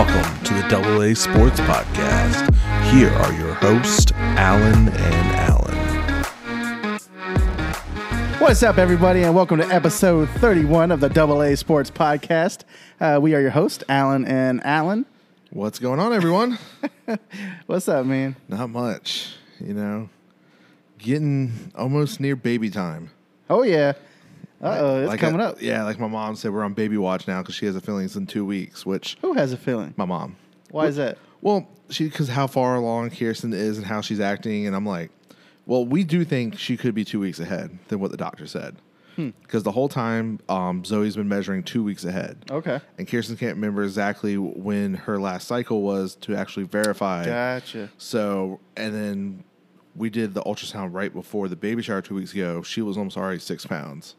Welcome to the Double A Sports Podcast. Here are your hosts, Alan and Alan. What's up, everybody, and welcome to episode 31 of the Double A Sports Podcast. Uh, we are your hosts, Alan and Alan. What's going on, everyone? What's up, man? Not much, you know. Getting almost near baby time. Oh, yeah. Uh oh, it's Like coming I- up. Yeah, like my mom said, we're on baby watch now because she has a feeling it's in two weeks. Which Who has a feeling? my mom. Why is that? Well, she because how far along Kirsten is and how she's acting, and I'm like, well, we do think she could be two weeks ahead than what the doctor said. Hmm. Because the whole time, um, Zoe's been measuring two weeks ahead. Okay. And Kirsten can't remember exactly when her last cycle was to actually verify. Gotcha. So, and then we did the ultrasound right before the baby shower two weeks ago. She was almost already six pounds.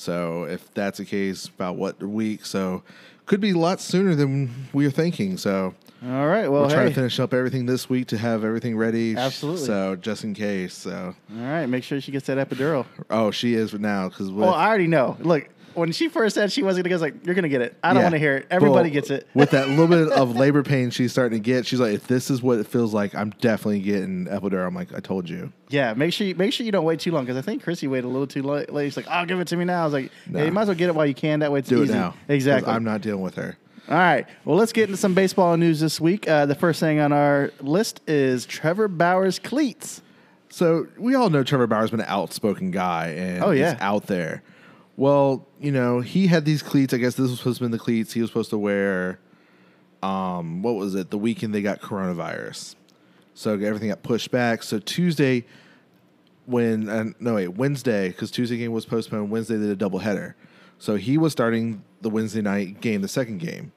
So, if that's the case, about what a week? So, could be a lot sooner than we were thinking. So, All right. Well, we're trying hey. to finish up everything this week to have everything ready. Absolutely. So, just in case. So, All right. Make sure she gets that epidural. oh, she is now because Well, I already know. Look, when she first said she wasn't going to go, I was like, you're going to get it. I don't want to hear it. Everybody gets it. with that little bit of labor pain she's starting to get, she's like, if this is what it feels like, I'm definitely getting epidural. I'm like, I told you. Yeah, make sure you, make sure you don't wait too long because I think Chrissy waited a little too late. She's like, "I'll give it to me now." I was like. "Yeah, you might as well get it while you can. That way it's Do easy." it now. 'cause Exactly. I'm not dealing with her. All right. Well, let's get into some baseball news this week. Uh, the first thing on our list is Trevor Bauer's cleats. So we all know Trevor Bauer's been an outspoken guy and Oh, yeah. he's out there. Well, you know, he had these cleats. I guess this was supposed to be the cleats he was supposed to wear. Um, what was it? The weekend they got coronavirus, so everything got pushed back. So Tuesday, when uh, no wait Wednesday because Tuesday game was postponed. Wednesday they did a doubleheader, so he was starting the Wednesday night game, the second game.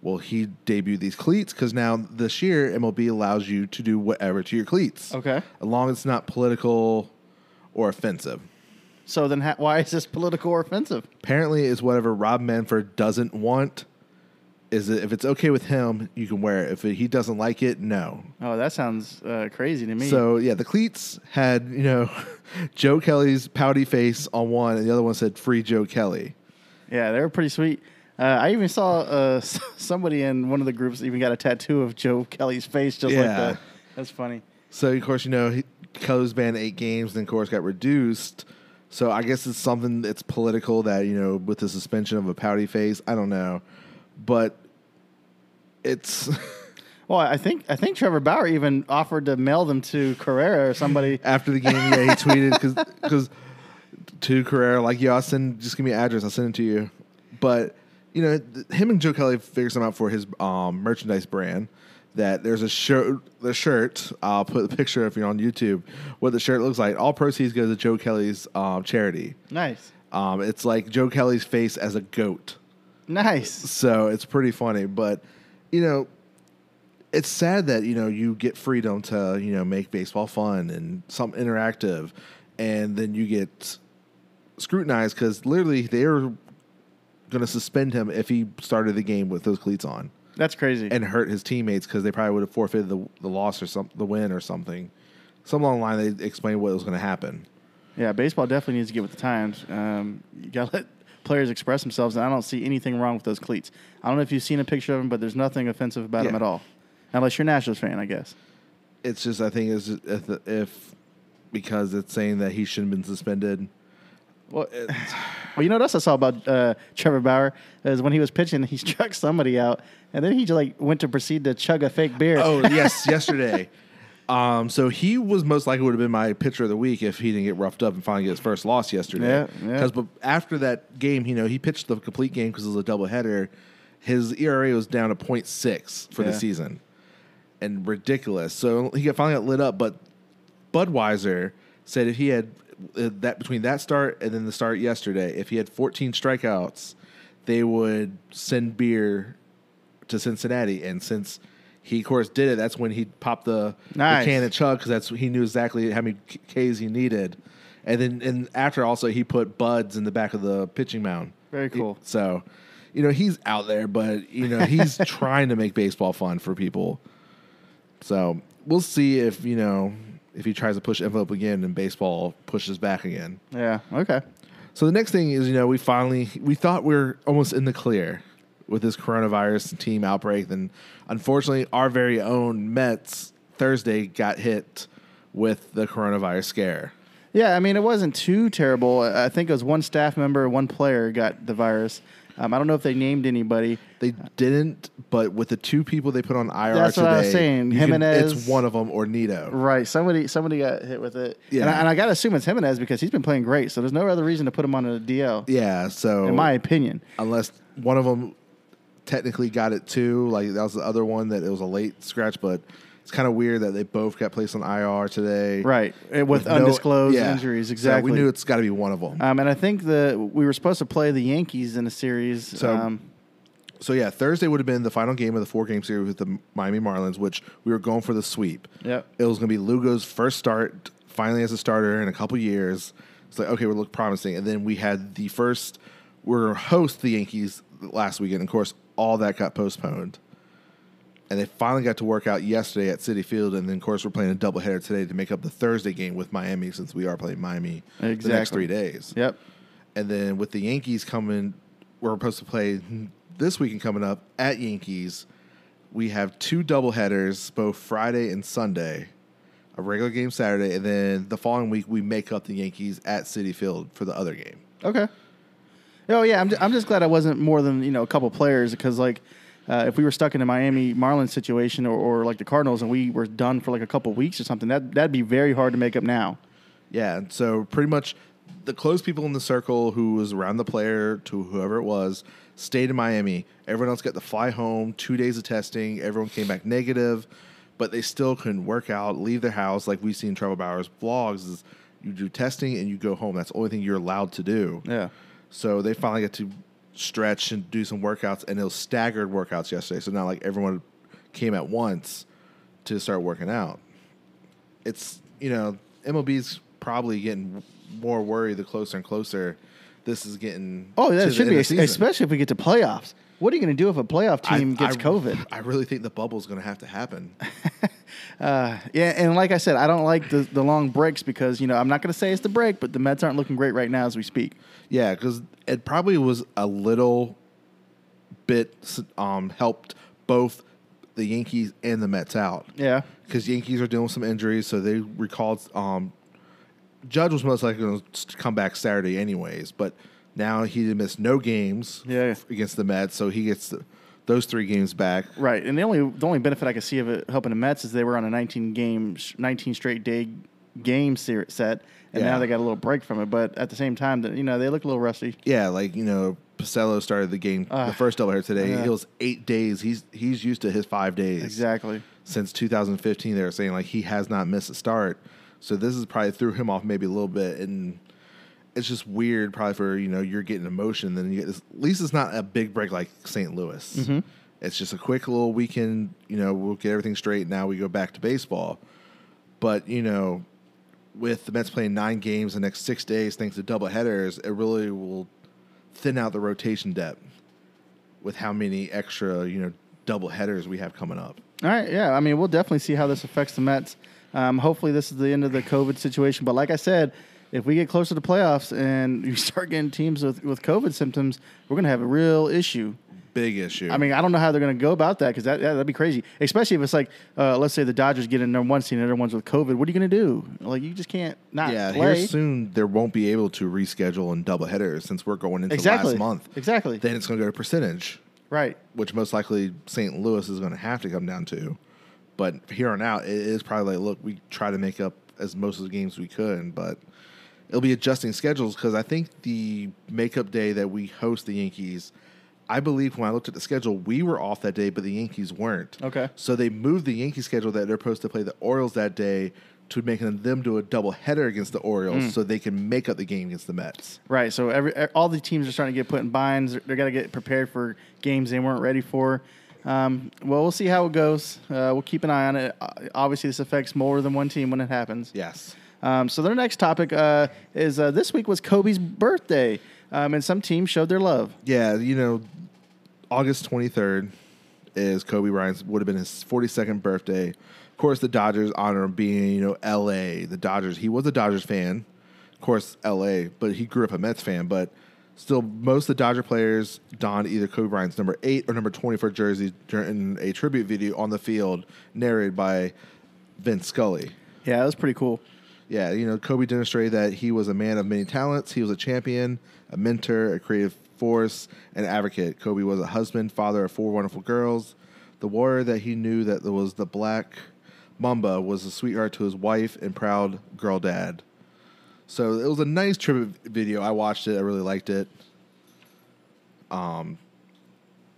Well, he debuted these cleats because now this year MLB allows you to do whatever to your cleats Okay. as long as it's not political or offensive. So then, ha- why is this political or offensive? Apparently, is whatever Rob Manfred doesn't want. Is that if it's okay with him, you can wear it. If he doesn't like it, no. Oh, that sounds uh, crazy to me. So yeah, the cleats had you know Joe Kelly's pouty face on one, and the other one said "Free Joe Kelly." yeah, they were pretty sweet. Uh, I even saw uh, somebody in one of the groups even got a tattoo of Joe Kelly's face, just like that. That's funny. So of course you know he, Kelly was banned eight games, then of course got reduced. So I guess it's something that's political that you know with the suspension of a pouty face. I don't know, but it's. Well, I think I think Trevor Bauer even offered to mail them to Correa or somebody. after the game, yeah, he tweeted because because to Correa like, yeah, I'll send just give me an address, I'll send it to you. But you know, th- him and Joe Kelly figured something out for his um, merchandise brand. That there's a shirt, the shirt. I'll put the picture if you're on YouTube. What the shirt looks like. All proceeds go to Joe Kelly's um, charity. Nice, Um, it's like Joe Kelly's face as a goat. nice. So it's pretty funny, but you know, it's sad that you know you get freedom to you know make baseball fun and some interactive, and then you get scrutinized because literally they were going to suspend him if he started the game with those cleats on That's crazy. and hurt his teammates because they probably would have forfeited the the loss or some the win or something. Some along the line they explained what was going to happen. yeah, baseball definitely needs to get with the times. Um, you gotta let players express themselves, and I don't see anything wrong with those cleats. I don't know if you've seen a picture of them, but there's nothing offensive about them Yeah. at all, unless you're a Nationals fan, I guess. It's just I think is if, if because it's saying that he shouldn't have been suspended. Well, well, you know what else I saw about uh, Trevor Bauer is when he was pitching, he struck somebody out, and then he just like went to proceed to chug a fake beer. Oh yes, yesterday. Um, so he was most likely would have been my pitcher of the week if he didn't get roughed up and finally get his first loss yesterday. Yeah, yeah. Because but after that game, you know, he pitched the complete game because it was a doubleheader. His ERA was down to 0.6 for Yeah. the season, and ridiculous. So he got finally got lit up. But Budweiser said if he had Uh, that between that start and then the start yesterday, if he had 14 strikeouts, they would send beer to Cincinnati. And since he, of course, did it, that's when he popped the, Nice. the can and chug because that's he knew exactly how many Ks he needed. And then and after also he put buds in the back of the pitching mound. Very cool. So, you know, he's out there, but you know, he's trying to make baseball fun for people. So we'll see if, you know, if he tries to push envelope again and baseball pushes back again. Yeah. Okay. So the next thing is, you know, we finally we thought we are almost in the clear with this coronavirus team outbreak. Then, unfortunately, our very own Mets Thursday got hit with the coronavirus scare. Yeah, I mean, it wasn't too terrible. I think it was one staff member, one player got the virus. Um, I don't know if they named anybody. They didn't, but with the two people they put on IR That's today, what I was saying. you can- Jimenez- it's one of them or Nido. Right, somebody somebody got hit with it. Yeah. and I, and I got to assume it's Jimenez because he's been playing great. So there's no other reason to put him on a DL, Yeah, so in my opinion. unless one of them technically got it too, like that was the other one that it was a late scratch, but it's kind of weird that they both got placed on IR today. Right, with, no- undisclosed yeah. injuries. So Exactly. we knew it's got to be one of them. Um, and I think the we were supposed to play the Yankees in a series. So- um, So yeah, Thursday would have been the final game of the four game series with the Miami Marlins, which we were going for the sweep. Yep. It was going to be Lugo's first start, finally as a starter in a couple years. It's like okay, we look promising, and then we had the first. We're host the Yankees last weekend. Of course, all that got postponed, and they finally got to work out yesterday at Citi Field, and then of course we're playing a doubleheader today to make up the Thursday game with Miami since we are playing Miami the next three days. yep. And then with the Yankees coming, we're supposed to play this weekend coming up at Yankees. We have two doubleheaders, both Friday and Sunday, a regular game Saturday, and then the following week we make up the Yankees at Citi Field for the other game. Okay. Oh yeah, I'm just, I'm just glad I wasn't more than you know a couple players because like uh, if we were stuck in a Miami Marlins situation or, or like the Cardinals and we were done for like a couple weeks or something, that that'd be very hard to make up now. Yeah, so pretty much the close people in the circle who was around the player to whoever it was stayed in Miami. Everyone else got to fly home, two days of testing. Everyone came back negative, but they still couldn't work out, leave their house. Like we see in Trevor Bauer's vlogs, is you do testing and you go home. That's the only thing you're allowed to do. Yeah. So they finally got to stretch and do some workouts, and it was staggered workouts yesterday. So not like everyone came at once to start working out. It's you know MLB's probably getting more worried the closer and closer this is getting. Oh, to it should be, of the season. especially if we get to playoffs. What are you going to do if a playoff I- team gets I- COVID? I really think the bubble's going to have to happen. Uh, yeah, and like I said, I don't like the, the long breaks because you know I'm not going to say it's the break, but the Mets aren't looking great right now as we speak. Yeah, because it probably was a little bit um, helped both the Yankees and the Mets out. Yeah, because Yankees are dealing with some injuries, so they recalled. Um, Judge was most likely going to come back Saturday, anyways, but now he did miss no games Yeah. against the Mets, so he gets the, those three games back. right. And the only the only benefit I could see of it helping the Mets is they were on a 19 game, 19 straight day game set, and Yeah. now they got a little break from it. But at the same time, that you know they look a little rusty. Yeah, like you know, Porcello started the game, Ah, the first doubleheader today. yeah. It was eight days. He's he's used to his five days Exactly. since 2015. They were saying like he has not missed a start, so this is probably threw him off maybe a little bit, and it's just weird probably for you know you're getting emotion. Then you get this, at least it's not a big break like St. Louis. Mm-hmm. It's just a quick little weekend. You know, we'll get everything straight. Now we go back to baseball, but you know. With the Mets playing nine games the next six days, thanks to double headers, it really will thin out the rotation depth with how many extra you know double headers we have coming up. All right, yeah. I mean, we'll definitely see how this affects the Mets. Um, hopefully, this is the end of the COVID situation. But like I said, if we get closer to playoffs and you start getting teams with, with COVID symptoms, we're going to have a real issue. Big issue. I mean, I don't know how they're going to go about that because that, yeah, that'd be crazy. Especially if it's like, uh, let's say the Dodgers get in number one seed and the other one's with COVID. What are you going to do? Like, you just can't not yeah, play. here soon there won't be able to reschedule and double headers since we're going into exactly. last month. Exactly. Then it's going to go to percentage, right. which most likely St. Louis is going to have to come down to. But here on out, it is probably like, look, we try to make up as most of the games we could, but it'll be adjusting schedules because I think the makeup day that we host the Yankees, I believe when I looked at the schedule, we were off that day, but the Yankees weren't. Okay. So they moved the Yankee schedule that they're supposed to play the Orioles that day to making them do a double header against the Orioles Hmm. so they can make up the game against the Mets. Right. So every all the teams are starting to get put in binds. They're, got to get prepared for games they weren't ready for. Um, well, we'll see how it goes. Uh, we'll keep an eye on it. Uh, Obviously, this affects more than one team when it happens. Yes. Um, so their next topic uh, is uh, this week was Kobe's birthday, um, and some teams showed their love. Yeah, you know, August 23rd is Kobe Bryant's would have been his 42nd birthday. Of course, the Dodgers honor him being, you know, LA. The Dodgers, he was a Dodgers fan. Of course, LA, but he grew up a Mets fan, but Still, most of the Dodger players donned either Kobe Bryant's number eight or number twenty-four jersey during a tribute video on the field, narrated by Vince Scully. Yeah, that was pretty cool. Yeah, you know, Kobe demonstrated that he was a man of many talents. He was a champion, a mentor, a creative force, an advocate. Kobe was a husband, father of four wonderful girls. The warrior that he knew that was the black Mamba was a sweetheart to his wife and proud girl dad. So it was a nice tribute video. I watched it. I really liked it. Um,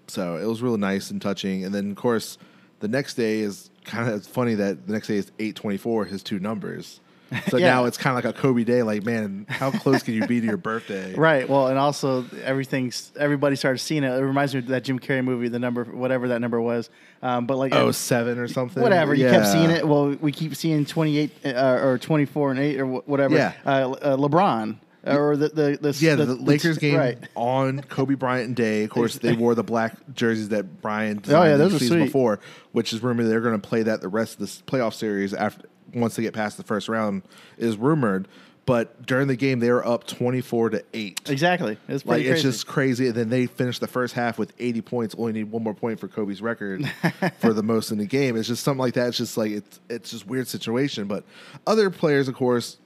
so it was really nice and touching. And then, of course, the next day is kind of funny that the next day is eight twenty four. His two numbers. So Yeah. now it's kind of like a Kobe day. Like, man, how close can you be to your birthday? Right. Well, and also everything's everybody started seeing it. It reminds me of that Jim Carrey movie, the number, whatever that number was. Um, but like, Oh, seven or something. whatever you kept seeing it. Well, we keep seeing twenty eight uh, or twenty four and eight or whatever. Yeah. Uh, uh, LeBron or the the, the Yeah, the, Lakers game Right. on Kobe Bryant Day. Of course, they wore the black jerseys that Bryant Oh, yeah, those the are sweet. before, which is rumored they're going to play that the rest of this playoff series after once they get past the first round is rumored. But during the game, they were up twenty four to eight. Exactly. It's Like pretty it's just crazy. And then they finished the first half with 80 points. Only need one more point for Kobe's record for the most in the game. It's just something like that. It's just like it's it's just weird situation. But other players, of course,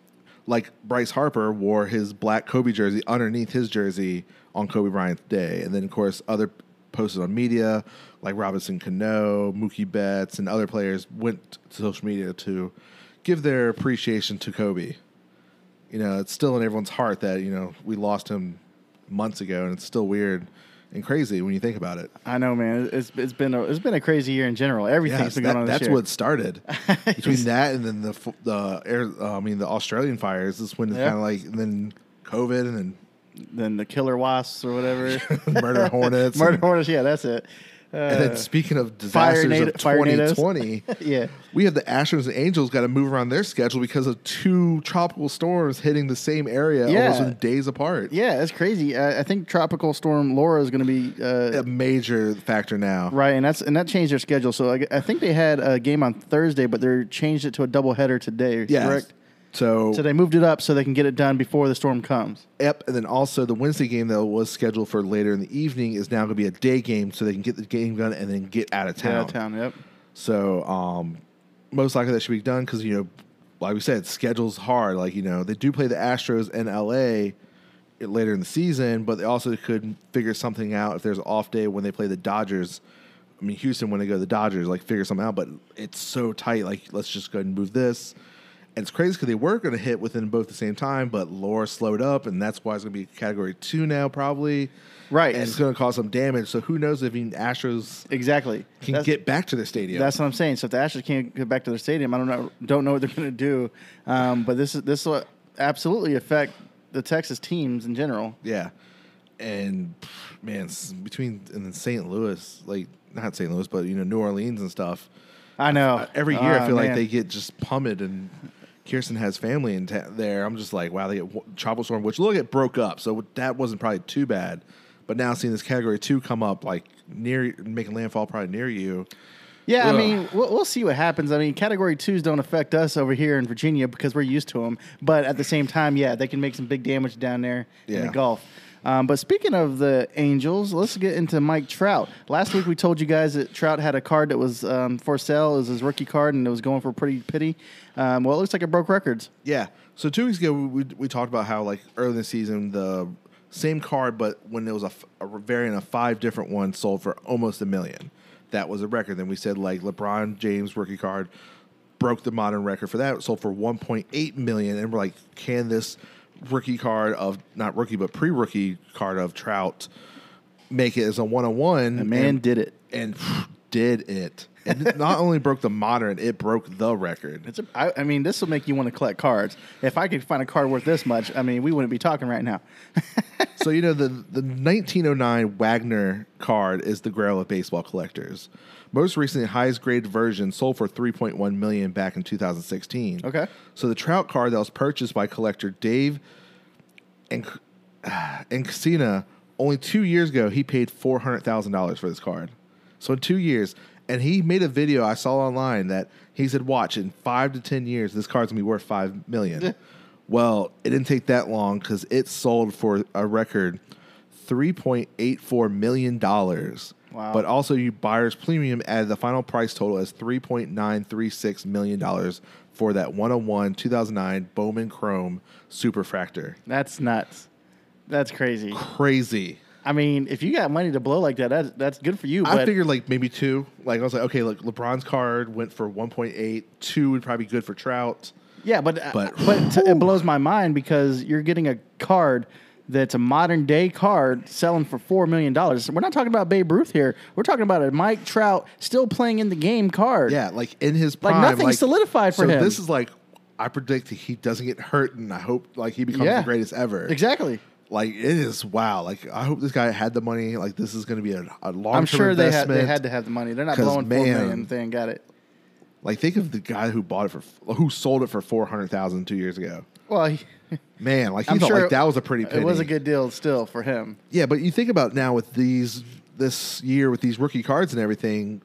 like Bryce Harper wore his black Kobe jersey underneath his jersey on Kobe Bryant's day. And then of course other posted on media like Robinson Cano, Mookie Betts, and other players went to social media to give their appreciation to Kobe you know, it's still in everyone's heart that, you know, we lost him months ago and it's still weird and crazy when you think about it. I know, man. It's it's been a, it's been a crazy year in general. Everything's Yes, been that- going on this that's what started. Between that and then the the air, uh, I mean the Australian fires is when it's Yeah. kind of like and then COVID and then then the killer wasps or whatever. murder hornets. Murder and, hornets. Yeah, that's it. Uh, and then speaking of disasters nat- of 2020, yeah. we have the Astros and Angels got to move around their schedule because of two tropical storms hitting the same area Yeah. almost in days apart. Yeah, that's crazy. Uh, I think Tropical Storm Laura is going to be uh, A major factor now. right, and that's and that changed their schedule. So I, I think they had a game on Thursday, but they changed it to a doubleheader today. Yes. Correct. So, So they moved it up so they can get it done before the storm comes. Yep, and then also the Wednesday game that was scheduled for later in the evening is now going to be a day game, so they can get the game done and then get out of Get town. out of town. Yep. So um, most likely that should be done because you know, like we said, schedule's hard. Like you know, they do play the Astros in LA later in the season, but they also could figure something out if there's an off day when they play the Dodgers. I mean, Houston when they go to the Dodgers, like figure something out. But it's so tight. Like let's just go ahead and move this. And it's crazy because they were going to hit within both the same time, but Laura slowed up, and that's why it's going to be category two now, probably. Right. And it's going to cause some damage. So who knows if even Astros Exactly. can That's- get back to the stadium? That's what I'm saying. So if the Astros can't get back to their stadium, I don't know don't know what they're going to do. Um, but this is this will absolutely affect the Texas teams in general. Yeah, and man, between and then St. Louis, like not St. Louis, but you know New Orleans and stuff. I know. Uh, every year, I Oh, feel like they get just pummeled, and Kirsten has family in ta- there. I'm just like, wow, they get w- tropical storm, which look it broke up, so that wasn't probably too bad. But now seeing this category two come up, like near making landfall, probably near you. Yeah, Ugh. I mean, we'll, we'll see what happens. I mean, Category twos don't affect us over here in Virginia because we're used to them. But at the same time, yeah, they can make some big damage down there in the Gulf. Um, but speaking of the Angels, let's get into Mike Trout. Last week we told you guys that Trout had a card that was um, for sale. It was his rookie card, and it was going for pretty pity. Um, well, it looks like it broke records. Yeah. So two weeks ago, we, we talked about how like early in the season, the same card, but when there was a variant of five different ones sold for almost a million, that was a record. Then we said like LeBron James rookie card broke the modern record for that. It sold for 1.8 million, and we're like, can this rookie card of not rookie but pre-rookie card of Trout make it as a one on one? The man did it. and did it. And not only broke the modern, it broke the record. It's a, I, I mean, this will make you want to collect cards. If I could find a card worth this much, I mean, we wouldn't be talking right now. So you know the the 1909 Wagner card is the grail of baseball collectors. Most recently, highest grade version sold for 3.1 million back in 2016. Okay. So the Trout card that was purchased by collector Dave and and ah, Casina only two years ago, he paid four hundred thousand dollars for this card. So in two years, and he made a video I saw online that he said, "Watch in five to ten years, this card's gonna be worth five million. well, it didn't take that long because it sold for a record three point eight four million dollars. Wow. But also, you buyer's premium added the final price total as three point nine three six million dollars for that 101 2009 Bowman Chrome Superfractor. That's nuts. That's crazy. Crazy. I mean, if you got money to blow like that, that's, that's good for you. I figured like maybe two. Like I was like, okay, look, LeBron's card went for 1.8. Two would probably be good for Trout. yeah, but But- but, but t- it blows my mind because you're getting a card that's a modern day card selling for four million dollars. We're not talking about Babe Ruth here. We're talking about a Mike Trout still playing in the game card. Yeah, like in his prime. Like, nothing nothing's solidified for so him. So this is like I predict he doesn't get hurt, and I hope like he becomes Yeah. the greatest ever. exactly. Like it is wow. Like I hope this guy had the money. Like this is going to be a, a long. I'm sure they had they had to have the money. They're not blowing four man, million if they got it. Like think of the guy who bought it for who sold it for four hundred thousand two years ago. Well, he, Man, like he I'm thought sure like that was a pretty. Penny. it was a good deal still for him. Yeah, but you think about now with these this year with these rookie cards and everything.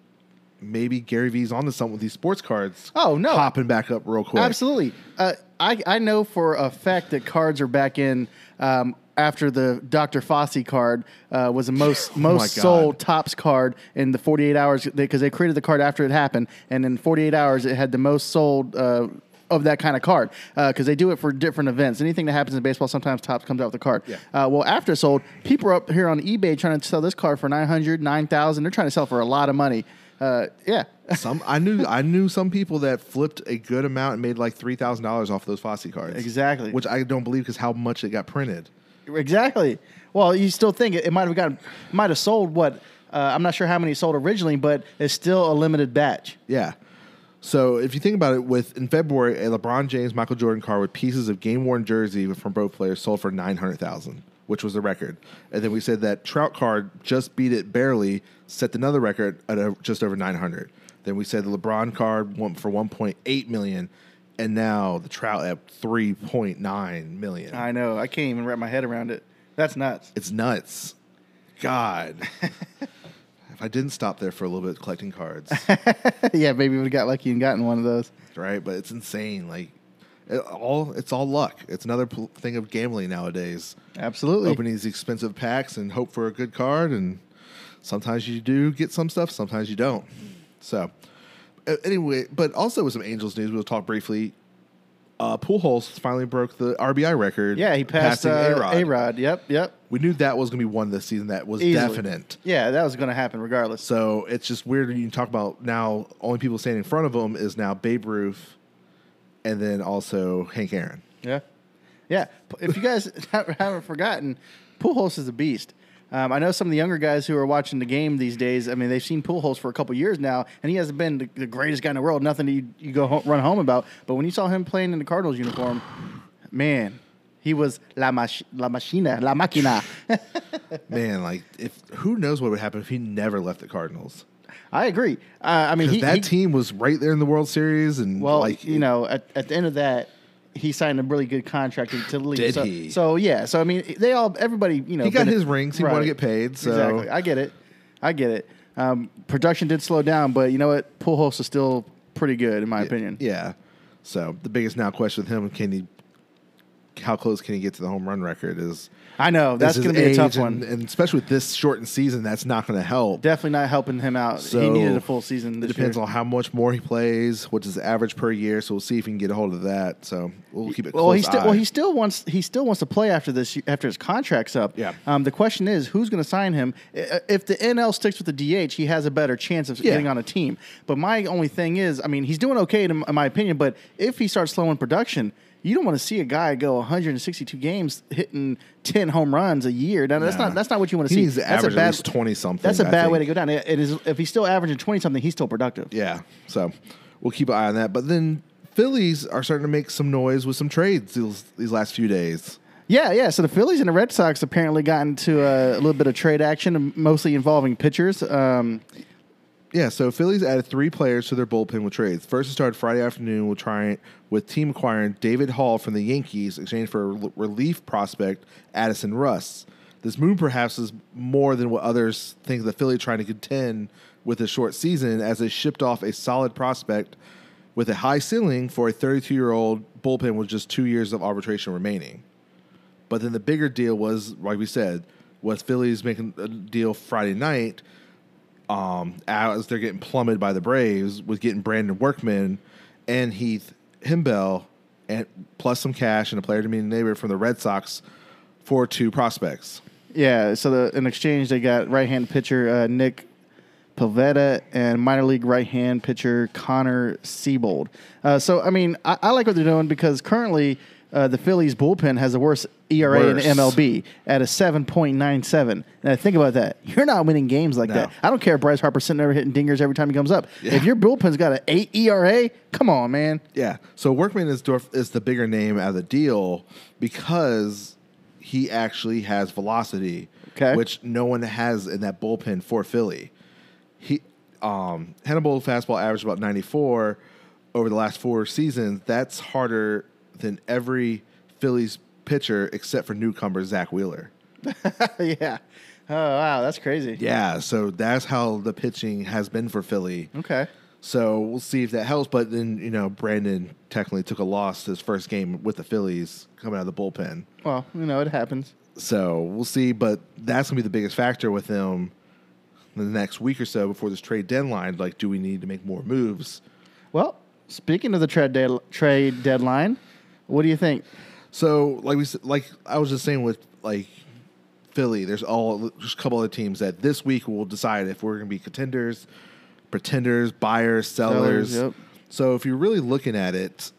Maybe Gary V's onto something with these sports cards. Oh, no. hopping back up real quick. Absolutely. Uh, I I know for a fact that cards are back in um, after the Dr. Fauci card uh, was the most Oh most God. sold Topps card in the 48 hours because they, created the card after it happened, and in 48 hours it had the most sold. Uh, of that kind of card, because they do it for different events. Anything that happens in baseball, sometimes Topps comes out with the card. Yeah. Uh, well, after it sold, people are up here on eBay trying to sell this card for 900, 9,000. They're trying to sell for a lot of money. Uh, yeah, Some I knew I knew some people that flipped a good amount and made like three thousand dollars off those Fauci cards. Exactly. Which I don't believe because how much it got printed. Exactly. Well, you still think it, it might have gotten, might have sold what? Uh, I'm not sure how many sold originally, but it's still a limited batch. Yeah. So if you think about it, with in February, a LeBron James, Michael Jordan card with pieces of game worn jersey from both players sold for nine hundred thousand, which was the record. And then we said that Trout card just beat it barely, set another record at just over nine hundred. Then we said the LeBron card went for one point eight million, and now the Trout at three point nine million. I know. I can't even wrap my head around it. That's nuts. It's nuts. God. if I didn't stop there for a little bit collecting cards, yeah, maybe we would have got lucky and gotten one of those. right? But it's insane. Like it all it's all luck. It's another pl- thing of gambling nowadays. Absolutely. Opening these expensive packs and hope for a good card and sometimes you do get some stuff, sometimes you don't. So uh, anyway, but also with some Angels news, we'll talk briefly. Uh, Pujols finally broke the RBI record. Yeah, he passed uh, A-Rod. A-Rod. Yep, yep. We knew that was going to be one this season. That was Easily. definite. Yeah, that was going to happen regardless. So it's just weird when you talk about now only people standing in front of him is now Babe Ruth and then also Hank Aaron. Yeah, yeah. If you guys haven't forgotten, Pujols is a beast. Um, I know some of the younger guys who are watching the game these days. I mean, they've seen Pujols for a couple years now, and he hasn't been the, the greatest guy in the world. Nothing you, you go ho- run home about. But when you saw him playing in the Cardinals uniform, man, he was la, mach- la machina, la máquina. Man, like if who knows what would happen if he never left the Cardinals? I agree. Uh, I mean, he, that he- team was right there in the World Series, and Well, like you know, at, at the end of that, he signed a really good contract to, to leave. Did so, he? So yeah. So I mean, they all, everybody, you know, he got bene- his rings. He wanted to get paid. So exactly. I get it. I get it. Um, production did slow down, but you know what? Pujols is still pretty good in my opinion. yeah. So the biggest now question with him can he, how close can he get to the home run record? Is I know that's going to be a tough one. and, especially with this shortened season, that's not going to help. Definitely not helping him out. he needed a full season. It depends year. on how much more he plays, what's his average per year. So we'll see if we can get a hold of that. So we'll keep it. Well, close he still well he still wants he still wants to play after this after his contract's up. Yeah. Um, the question is who's going to sign him? If the NL sticks with the DH, he has a better chance of Yeah. getting on a team. But my only thing is, I mean, he's doing okay in, in my opinion. But if he starts slowing production, you don't want to see a guy go 162 games hitting 10 home runs a year. Now, that's Nah. not that's not what you want to He see. needs to that's average at least 20 something, That's a I bad way to go down. It is, if he's still averaging 20 something, he's still productive. Yeah. So we'll keep an eye on that. But then Phillies are starting to make some noise with some trades these, these last few days. Yeah, yeah. So the Phillies and the Red Sox apparently got into a, little bit of trade action, mostly involving pitchers. Um, Yeah, so Phillies added three players to their bullpen with trades. First, it started Friday afternoon with trying with team acquiring David Hall from the Yankees, exchanged for relief prospect Addison Russ. This move perhaps is more than what others think the Phillies trying to contend with a short season, as they shipped off a solid prospect with a high ceiling for a 32 year old bullpen with just two years of arbitration remaining. But then the bigger deal was, like we said, with Phillies making a deal Friday night, um, as they're getting plummeted by the Braves, was getting Brandon Workman and Heath Hembree, and plus some cash and a player to meet a neighbor from the Red Sox for two prospects. Yeah, so the, in exchange they got right-hand pitcher uh, Nick Pivetta and minor league right-hand pitcher Connor Seabold. Uh, so I mean, I, I like what they're doing because currently uh, the Phillies bullpen has the worst ERA Worse. in MLB at a seven point nine seven. Now think about that. You're not winning games like No. that. I don't care if Bryce Harper's sitting there hitting dingers every time he comes up. Yeah. If your bullpen's got an eight ERA, come on, man. Yeah. So Workman is is the bigger name out of the deal because he actually has velocity, Okay. which no one has in that bullpen for Philly. He um Hannibal fastball averaged about 94 over the last four seasons. That's harder than every Phillies pitcher except for newcomer Zack Wheeler. yeah. Oh wow, that's crazy. Yeah, so that's how the pitching has been for Philly. Okay. So we'll see if that helps. But then, you know, Brandon technically took a loss his first game with the Phillies coming out of the bullpen. Well, you know it happens. So we'll see. But that's going to be the biggest factor with him in the next week or so before this trade deadline. Like, do we need to make more moves? Well, speaking of the trade de- trade deadline, what do you think? So, like we said, like I was just saying with like Philly, there's all just a couple other teams that this week will decide if we're going to be contenders, pretenders, buyers, sellers. Sellers, yep. So, if you're really looking at it,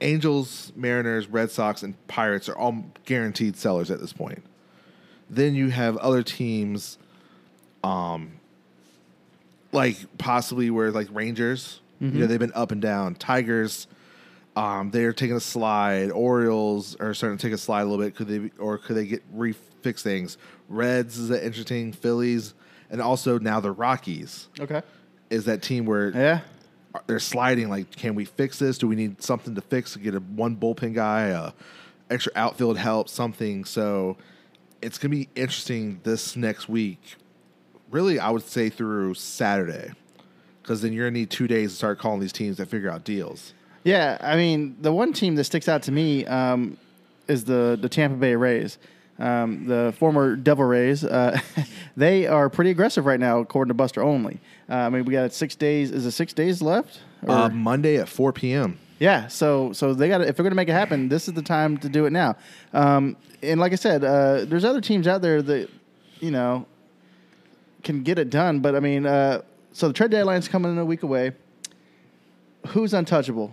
Angels, Mariners, Red Sox, and Pirates are all guaranteed sellers at this point. Then you have other teams, um, like possibly where like Rangers, you know, they've been up and down. Tigers, um, they're taking a slide. Orioles are starting to take a slide a little bit. Could they, be- or could they get refix things? Reds is an interesting. Phillies, and also now the Rockies Okay. is that team where Yeah. they're sliding. Like, can we fix this? Do we need something to fix to get a one bullpen guy, uh, extra outfield help, something? So it's gonna be interesting this next week. Really, I would say through Saturday, because then you're gonna need two days to start calling these teams to figure out deals. Yeah, I mean, the one team that sticks out to me um, is the the Tampa Bay Rays. Um, the former Devil Rays, uh, they are pretty aggressive right now, according to Buster Olney. Uh, I mean, we got six days. Is it six days left? Uh, Monday at 4 p.m. yeah, so so they got if they're going to make it happen, this is the time to do it now. Um, and like I said, uh, there's other teams out there that you know can get it done. But I mean, uh, so the trade deadline's coming in a week away. Who's untouchable?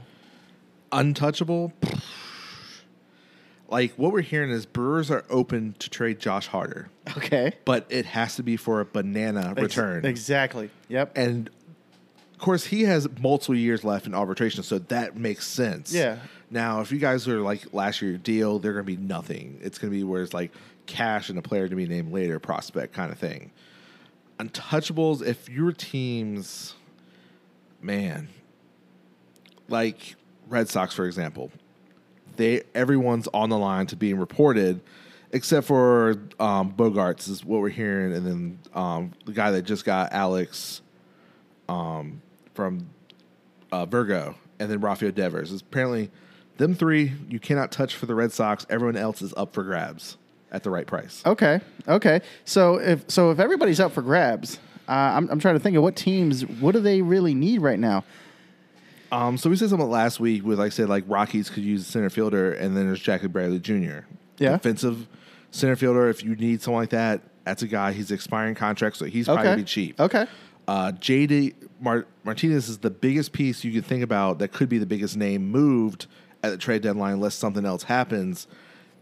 Untouchable. Like what we're hearing is Brewers are open to trade Josh Hader, Okay. but it has to be for a banana Ex- return. exactly. Yep. and of course he has multiple years left in arbitration, so that makes sense. Yeah. Now, if you guys are like last year deal, they're going to be nothing. It's going to be where it's like cash and a player to be named later, prospect kind of thing. Untouchables, if your teams, man, like Red Sox, for example, they everyone's on the line to being reported, except for um, Bogaerts is what we're hearing, and then um, the guy that just got Alex um, from uh, Verdugo, and then Rafael Devers. Is apparently them three you cannot touch for the Red Sox. Everyone else is up for grabs at the right price. Okay. Okay. So if so, if everybody's up for grabs, uh, I'm I'm trying to think of what teams. What do they really need right now? Um, so we said something last week with like I said like Rockies could use a center fielder, and then there's Jackie Bradley Jr. Yeah. defensive center fielder. If you need someone like that, that's a guy. He's expiring contract, so he's probably Okay. be cheap. Okay. Uh, JD Mar- Martinez is the biggest piece you could think about that could be the biggest name moved at the trade deadline unless something else happens.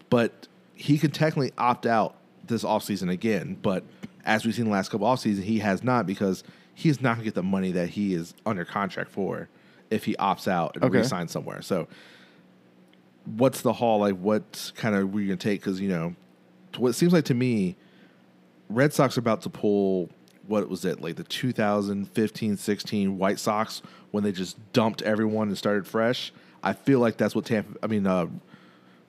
But he could technically opt out this offseason again. But as we've seen the last couple offseasons, he has not because he's not going to get the money that he is under contract for if he opts out and Okay. resigns somewhere. So what's the haul? Like, what kind of were you going to take? Because, you know, what it seems like to me, Red Sox are about to pull what was it like the 2015-16 White Sox when they just dumped everyone and started fresh. I feel like that's what Tampa. I mean, uh,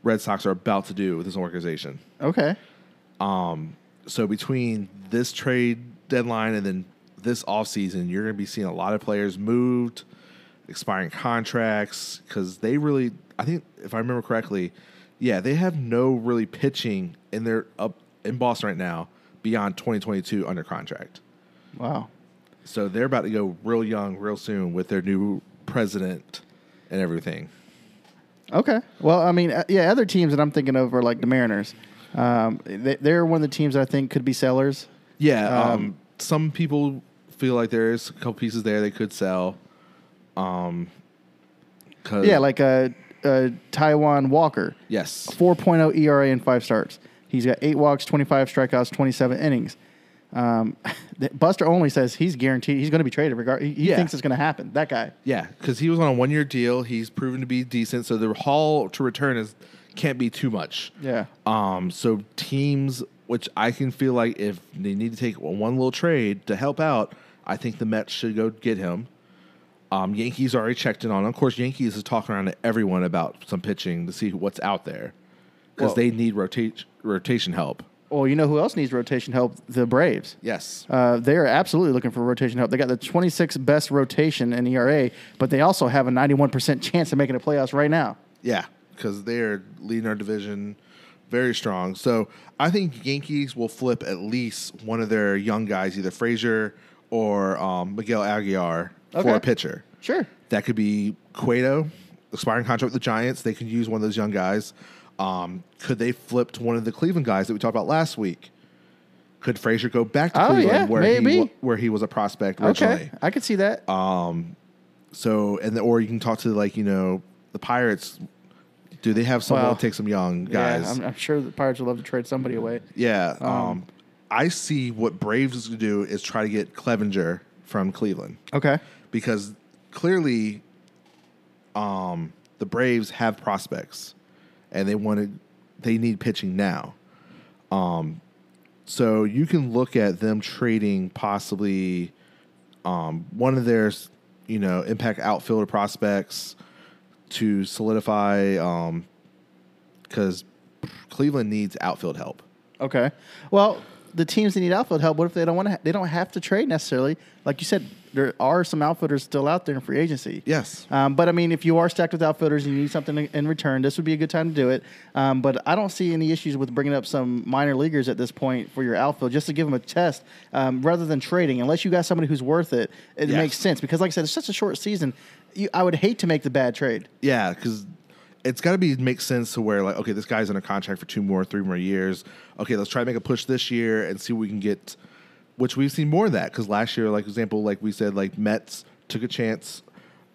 Red Sox are about to do with this organization. Okay. Um. So between this trade deadline and then this offseason, you're going to be seeing a lot of players moved, expiring contracts because they really. I think if I remember correctly, yeah, they have no really pitching in their up in Boston right now beyond 2022 under contract. Wow. So they're about to go real young, real soon with their new president and everything. Okay. Well, I mean, uh, yeah, other teams that I'm thinking of are like the Mariners. Um, they, they're one of the teams I think could be sellers. Yeah, um, Um, some people feel like there's a couple pieces there they could sell. Um, cause Yeah, like a, uh, Taijuan Walker, yes, 4.0 ERA in five starts. He's got eight walks, 25 strikeouts, 27 innings. Um, Buster Olney says he's guaranteed he's going to be traded. Regard he, he Yeah. thinks it's going to happen. That guy. yeah, because he was on a one year deal. He's proven to be decent, so the haul to return is can't be too much. Yeah. Um, so teams, which I can feel like if they need to take one little trade to help out, I think the Mets should go get him. Um, Yankees already checked in on. him. Of course, Yankees is talking around to everyone about some pitching to see what's out there because they need rotate rotation help. Well, you know who else needs rotation help? The Braves. Yes. Uh, they are absolutely looking for rotation help. They got the 26th best rotation in ERA, but they also have a 91% chance of making the playoffs right now. Yeah, because they're leading our division very strong. So I think Yankees will flip at least one of their young guys, either Frazier or um, Miguel Aguilar, for a pitcher. Sure. That could be Cueto, expiring contract with the Giants. They could use one of those young guys. Um, could they flip to one of the Cleveland guys that we talked about last week? Could Frazier go back to Oh, Cleveland yeah, where he maybe. wa- where he was a prospect originally? Okay. I could see that. Um, So and the, or you can talk to like you know the Pirates. Do they have someone Well, to take some young guys? Yeah, I'm, I'm sure the Pirates would love to trade somebody away. Yeah. Um, I see what Braves is to do is try to get Clevinger from Cleveland Okay. Because clearly, um, the Braves have prospects, and they wanted they need pitching now. Um, so you can look at them trading possibly um, one of their you know impact outfielder prospects to solidify because Cleveland needs outfield help. Okay. Well, the teams that need outfield help, what if they don't want to? Ha- they don't have to trade necessarily. Like you said, there are some outfielders still out there in free agency. Yes. Um, but I mean, if you are stacked with outfielders and you need something in- return, this would be a good time to do it. Um, but I don't see any issues with bringing up some minor leaguers at this point for your outfield, just to give them a test, um, rather than trading. Unless you got somebody who's worth it, it Yes. makes sense. Because, like I said, it's such a short season. You, I would hate to make the bad trade. Yeah, because it's got to be make sense to where like okay, this guy's under contract for two more, three more years. Okay, let's try to make a push this year and see what we can get. Which we've seen more of that because last year, like example, like we said, like Mets took a chance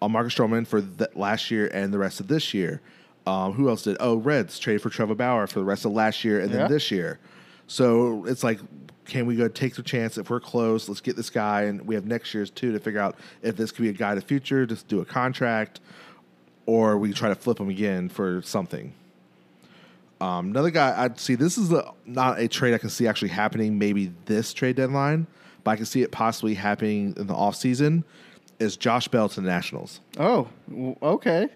on Marcus Stroman for the, last year and the rest of this year. Um, who else did? Oh, Reds traded for Trevor Bauer for the rest of last year and Yeah. then this year. So it's like, can we go take the chance if we're close? Let's get this guy, and we have next year's too to figure out if this could be a guy to future. Just do a contract, or we try to flip him again for something. Um, another guy I'd see. This is a, not a trade I can see actually happening. Maybe this trade deadline, but I can see it possibly happening in the off season. Is Josh Bell to the Nationals? Oh, okay.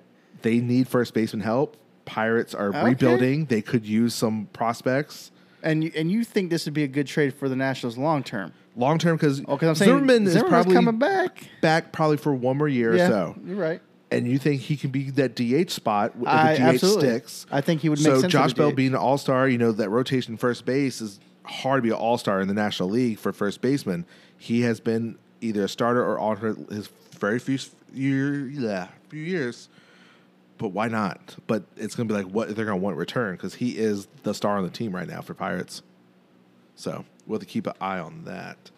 They need first baseman help. Pirates are Okay. rebuilding. They could use some prospects And you, and you think this would be a good trade for the Nationals long term? long term because Oh, I'm saying Zimmerman is probably coming back. back probably for one more year yeah, or so. you're right. And you think he can be that DH spot if I- the DH absolutely. sticks? I think he would make So Josh Bell being an All Star, you know that rotation first base is hard to be an All Star in the National League for first baseman. He has been either a starter or alternate his very few year, yeah, few years. But why not? But it's going to be like what they're going to want return because he is the star on the team right now for Pirates. So we'll have to keep an eye on that.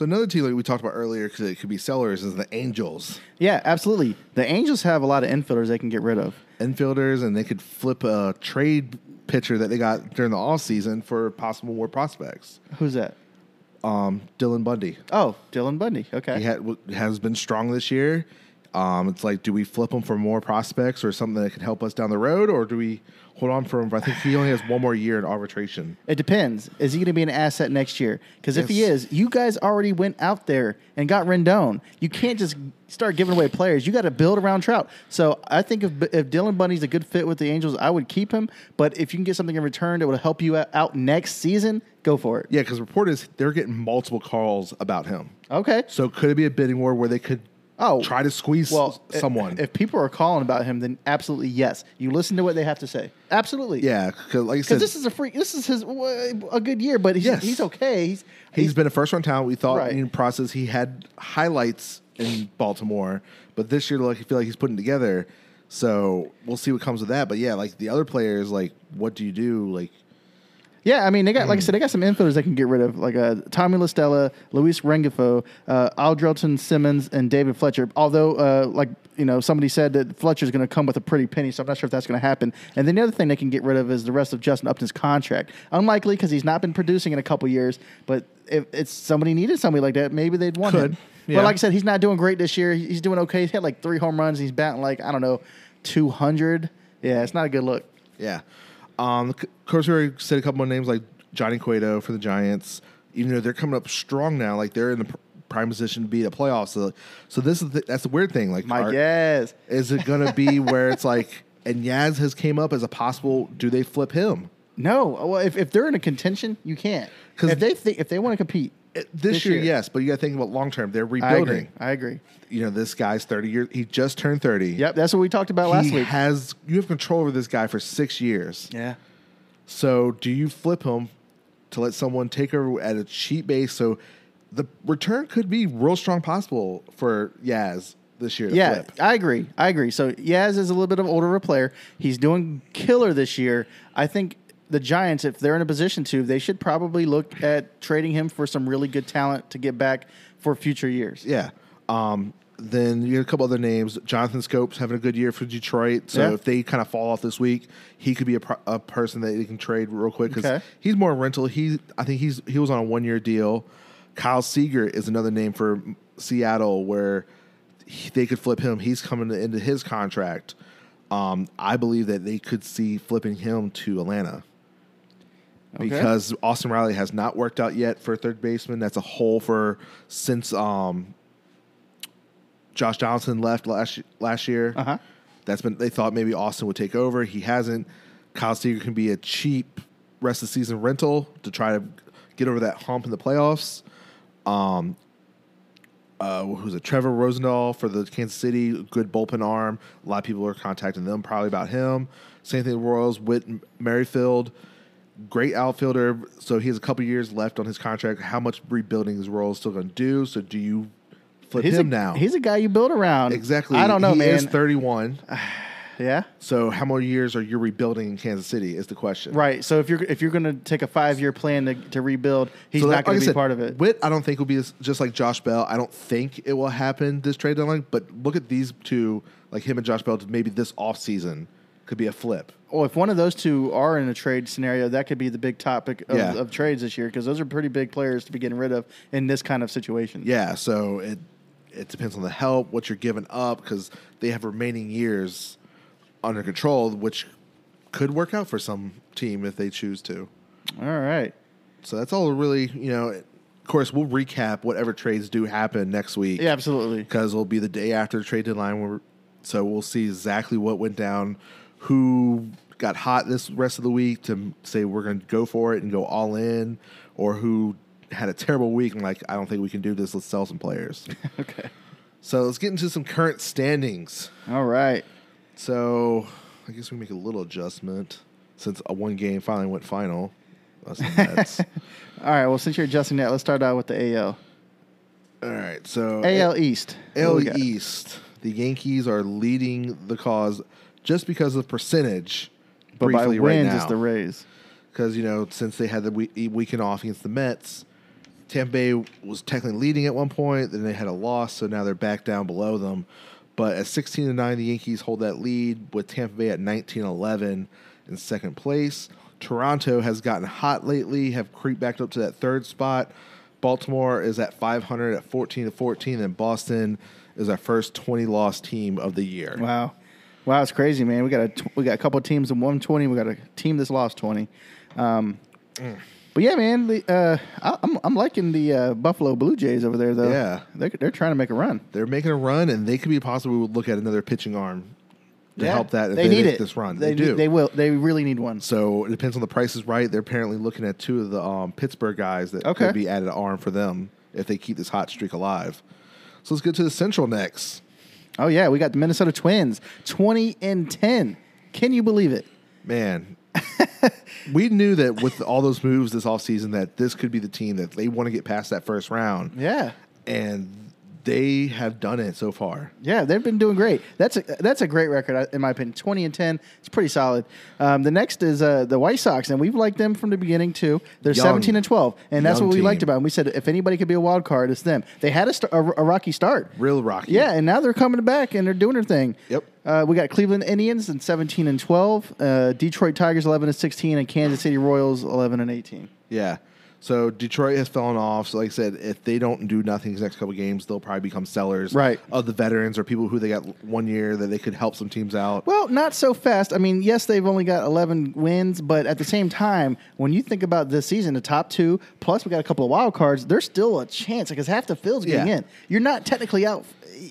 So another team like we talked about earlier, because it could be sellers, is the Angels. Yeah, absolutely. The Angels have a lot of infielders they can get rid of. infielders and they could flip a trade pitcher that they got during the off season for possible more prospects. Who's that? Um, Dylan Bundy. Oh, Dylan Bundy. Okay. He had, has been strong this year. Um, it's like, do we flip him for more prospects or something that could help us down the road, or do we hold on for him? I think he only has one more year in arbitration. It depends. Is he going to be an asset next year? Because if he is, you guys already went out there and got Rendon. You can't just start giving away players. You got to build around Trout. So I think if, if Dylan Bundy's a good fit with the Angels, I would keep him. But if you can get something in return that will help you out next season, go for it. Yeah, because report is they're getting multiple calls about him. Okay. So could it be a bidding war where they could Oh, try to squeeze well, someone. If people are calling about him, then absolutely yes. You listen to what they have to say. Absolutely. yeah, because like Because this is a free. This is his a good year, but he's Yes. he's okay. He's he's been a first round talent. We thought Right. in process he had highlights in Baltimore, but this year, like I feel like he's putting together. So we'll see what comes with that. But yeah, like the other players, like what do you do? Like Yeah, I mean, they got like I said, they got some infielders they can get rid of, like uh, Tommy LaStella, Luis Rengifo, uh, Andrelton Simmons, and David Fletcher. Although, uh, like you know, somebody said that Fletcher's going to come with a pretty penny, so I'm not sure if that's going to happen. And then the other thing they can get rid of is the rest of Justin Upton's contract. Unlikely because he's not been producing in a couple years, but if it's somebody needed somebody like that, maybe they'd want Could, him. yeah. But like I said, he's not doing great this year. He's doing okay. He's had like three home runs. He's batting like I don't know, 200. Yeah, it's not a good look. Yeah. Um, of course, we said a couple more names like Johnny Cueto for the Giants. Even though they're coming up strong now, like they're in the prime position to be the playoffs. So, so this is the, that's the weird thing. Like, My are- guess. is it going to be where it's like, and Yaz has came up as a possible? Do they flip him? No, well, if, if they're in a contention, you can't. 'Cause- If they think if they want to compete, Uh, this, This year, year. yes, but you got to think about long term. They're I rebuilding. agree. I agree. You know, this guy's thirty years. He just turned thirty. Yep, that's what we talked about last week. has you have control over this guy for six years. yeah, So do you flip him to let someone take over at a cheap base? So the return could be real strong possible for Yaz this year. Yeah, flip. I agree. I agree. So Yaz is a little bit of older of a player. He's doing killer this year. I think the Giants, if they're in a position to, they should probably look at trading him for some really good talent to get back for future years. yeah. Um, then you have a couple other names. Jonathan Schoop's having a good year for Detroit. So Yeah. if they kind of fall off this week, he could be a, pro- a person that they can trade real quick because Okay. he's more rental. He I think he's he was on a one year deal. Kyle Seager is another name for Seattle where he, they could flip him. He's coming into his contract. Um, I believe that they could see flipping him to Atlanta Okay. because Austin Riley has not worked out yet for third baseman. That's a hole for since um, Josh Johnson left last last year. Uh-huh. That's been they thought maybe Austin would take over. He hasn't. Kyle Seager can be a cheap rest of the season rental to try to get over that hump in the playoffs. Um, uh, who's it? Trevor Rosenthal for the Kansas City, good bullpen arm. A lot of people are contacting them probably about him. Same thing with Royals. Whit Merrifield, great outfielder. So he has a couple years left on his contract. How much rebuilding his role is still going to do? So do you flip He's him a, now? He's a guy you build around. exactly. I don't know, he man. Is thirty-one. yeah. So how many years are you rebuilding in Kansas City? Is the question. Right. So if you're if you're going to take a five year plan to, to rebuild, he's So not that- going like to be said, part of it. Whit, I don't think will be just like Josh Bell. I don't think it will happen this trade deadline. But look at these two, like him and Josh Bell. Maybe this offseason could be a flip. Well, if one of those two are in a trade scenario, that could be the big topic of, Yeah. of trades this year because those are pretty big players to be getting rid of in this kind of situation. Yeah. So it it depends on the help, what you're giving up, because they have remaining years under control, which could work out for some team if they choose to. All right. So that's all really, you know. Of course, we'll recap whatever trades do happen next week. Yeah, absolutely. because it'll be the day after the trade deadline. Where, so we'll see exactly what went down, who got hot this rest of the week to say we're going to go for it and go all in, or who had a terrible week and like I don't think we can do this. Let's sell some players. Okay. so let's get into some current standings. All right. So I guess we make a little adjustment since a one game finally went final. All right. Well, since you're adjusting that, let's start out with the AL. all right, so AL East. AL? East, the Yankees are leading the cause just because of percentage. But by briefly wins, right it's the Rays. because you know since they had the week, weekend off against the Mets, Tampa Bay was technically leading at one point. Then they had a loss, so now they're back down below them. But at sixteen to nine, the Yankees hold that lead with Tampa Bay at 19-11 in second place. Toronto has gotten hot lately, have creeped back up to that third spot. Baltimore is at 500 at 14 to 14, and Boston is our first 20 loss team of the year. Wow. Wow, it's crazy, man. We got a we got a couple of teams in 120. We got a team that's lost 20. Um, Mm. But yeah, man, the, uh, I, I'm I'm liking the uh, Buffalo Blue Jays over there, though. Yeah. they're they're trying to make a run. They're making a run, and they could be possibly would look at another pitching arm to Yeah. help that if they, they, need make it. this run. They, They, do. They will. They really need one. so it depends on the price is right. They're apparently looking at two of the um, Pittsburgh guys that Okay. could be added arm for them if they keep this hot streak alive. So let's get to the Central next. Oh yeah, we got the Minnesota Twins, twenty and ten. Can you believe it? Man, we knew that with all those moves this offseason that this could be the team that they want to get past that first round. Yeah. And they have done it so far. Yeah, they've been doing great. That's a that's a great record in my opinion. Twenty and ten, it's pretty solid. Um, the next is uh, the White Sox, and we've liked them from the beginning too. They're Young. seventeen and twelve, and that's what we team. liked about them. We said if anybody could be a wild card, it's them. They had a, st- a, a rocky start. Real rocky. Yeah, and now they're coming back and they're doing their thing. Yep. Uh, we got Cleveland Indians in 17 and 12, uh, Detroit Tigers 11 and 16, and Kansas City Royals 11 and 18. Yeah. So Detroit has fallen off. So like I said, if they don't do nothing these next couple games, they'll probably become sellers Right. of the veterans or people who they got one year that they could help some teams out. Well, not so fast. I mean, yes, they've only got 11 wins, but at the same time, when you think about this season, the top two, plus we got a couple of wild cards, there's still a chance because half the field's getting Yeah. in. You're not technically out.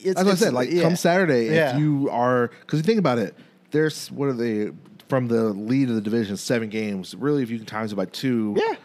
It's, As I said, like yeah. come Saturday, Yeah. if you are, because you think about it, there's what are they from the lead of the division, seven games. Really, if you can times it by two, Yeah.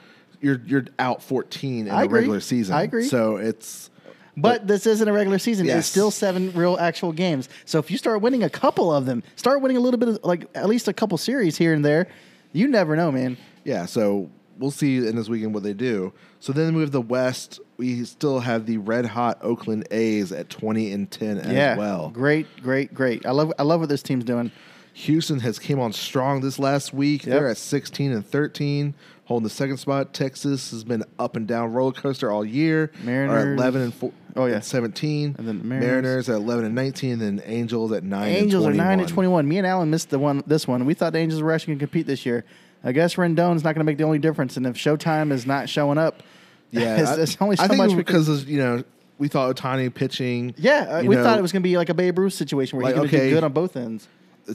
You're you're out 14 in I a agree. regular season. I agree. So it's But this isn't a regular season. Yes. It's still seven real actual games. So if you start winning a couple of them, start winning a little bit of like at least a couple series here and there, you never know, man. Yeah, so we'll see in this weekend what they do. So then we have the West. We still have the red hot Oakland A's at twenty and ten as yeah. well. Great, great, great. I love I love what this team's doing. Houston has came on strong this last week. Yep. They're at sixteen and thirteen, holding the second spot. Texas has been up and down roller coaster all year. Mariners- at eleven and four. Oh, yeah. and seventeen. And then the Mariners. Mariners. at eleven and nineteen. And then Angels at nine. Angels are nine and 21. Me and Alan missed the one this one. We thought the Angels were actually going to compete this year. I guess Rendon's not going to make the only difference, and if Showtime is not showing up, Yeah, it's, I- there's only so I think much because of, you know we thought Ohtani pitching. Yeah, uh, we know, thought it was going to be like a Babe Ruth situation where Like, he's going to okay. do good on both ends.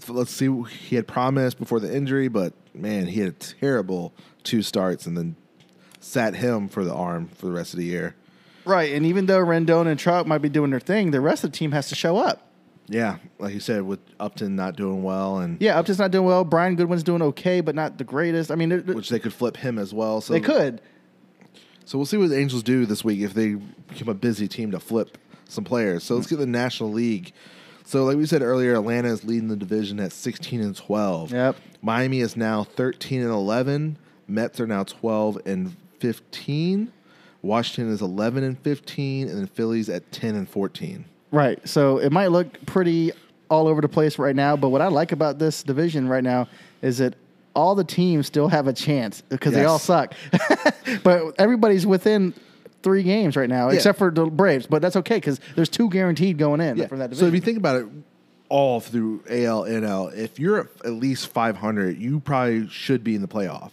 let's see. He had promised before the injury, but man, he had a terrible two starts, and then sat him for the arm for the rest of the year. Right, and even though Rendon and Trout might be doing their thing, the rest of the team has to show up. Yeah, like you said, with Upton not doing well, and Yeah, Upton's not doing well. Brian Goodwin's doing okay, but not the greatest. I mean, they're- which they could flip him as well. So they could. So we'll see what the Angels do this week if they become a busy team to flip some players. So let's get the National League. So like we said earlier, Atlanta is leading the division at 16 and 12. Yep. Miami is now 13 and 11. Mets are now 12 and 15. Washington is 11 and 15, and then Phillies at 10 and 14. Right. So it might look pretty all over the place right now, but what I like about this division right now is that all the teams still have a chance because they all suck. but everybody's within three games right now, Yeah. except for the Braves. But that's okay because there's two guaranteed going in from that division. So if you think about it, all through AL, NL, if you're at at least 500, you probably should be in the playoff.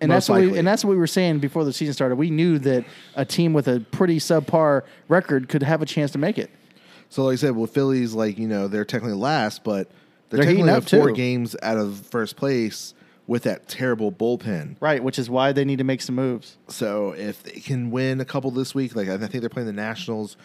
And most that's what we, and that's what we were saying before the season started. We knew that a team with a pretty subpar record could have a chance to make it. So, like I said, with Phillies, like you know, they're technically last, but they're, They're heating technically up, four too. games out of first place with that terrible bullpen. Right, which is why they need to make some moves. So, if they can win a couple this week, like I think they're playing the Nationals.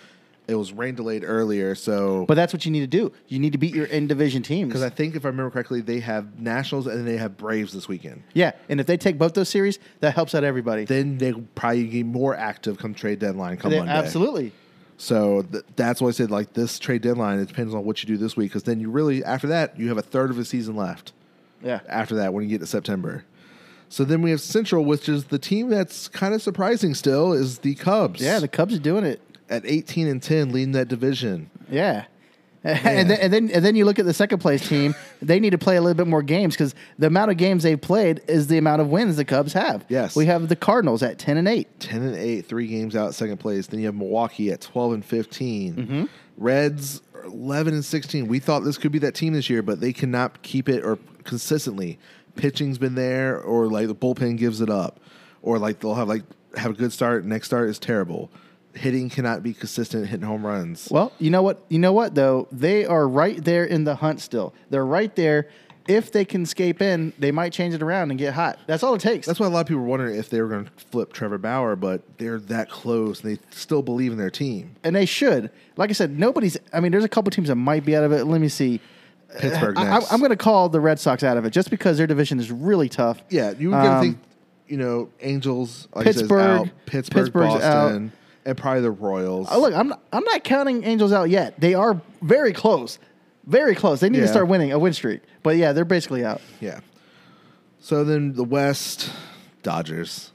It was rain delayed earlier, so But that's what you need to do. You need to beat your in division teams. because I think if I remember correctly, they have Nationals and then they have Braves this weekend. Yeah, and if they take both those series, that helps out everybody. Then they probably get more active come trade deadline come They- Monday. absolutely. So th- that's why I said like this trade deadline. It depends on what you do this week because then you really after that you have a third of a season left. Yeah. after that when you get to September. So then we have Central, which is the team that's kind of surprising still, is the Cubs. Yeah, the Cubs are doing it. At 18 and 10, leading that division. Yeah. And then, and then and then you look at the second place team. They need to play a little bit more games because the amount of games they've played is the amount of wins the Cubs have. Yes. we have the Cardinals at ten and eight. 10 and 8, three games out, second place. Then you have Milwaukee at 12 and 15. Mm-hmm. Reds 11 and 16. We thought this could be that team this year, but they cannot keep it or consistently. Pitching's been there, or like the bullpen gives it up, or like they'll have like have a good start, next start is terrible. Hitting cannot be consistent, hitting home runs. Well, you know what? You know what though? They are right there in the hunt still. They're right there. If they can escape in, they might change it around and get hot. That's all it takes. That's why a lot of people were wondering if they were going to flip Trevor Bauer, but they're that close and they still believe in their team. and they should. Like I said, nobody's. I mean, there's a couple teams that might be out of it. Let me see. Pittsburgh I, next. am going to call the Red Sox out of it just because their division is really tough. yeah, you to Um, think, you know, Angels, like I Pittsburgh, out, Pittsburgh, Pittsburgh's Boston. And probably the Royals. Oh, look, I'm not, I'm not counting Angels out yet. They are very close, very close. They need to start winning a win streak. But yeah, they're basically out. Yeah. So then the West, Dodgers.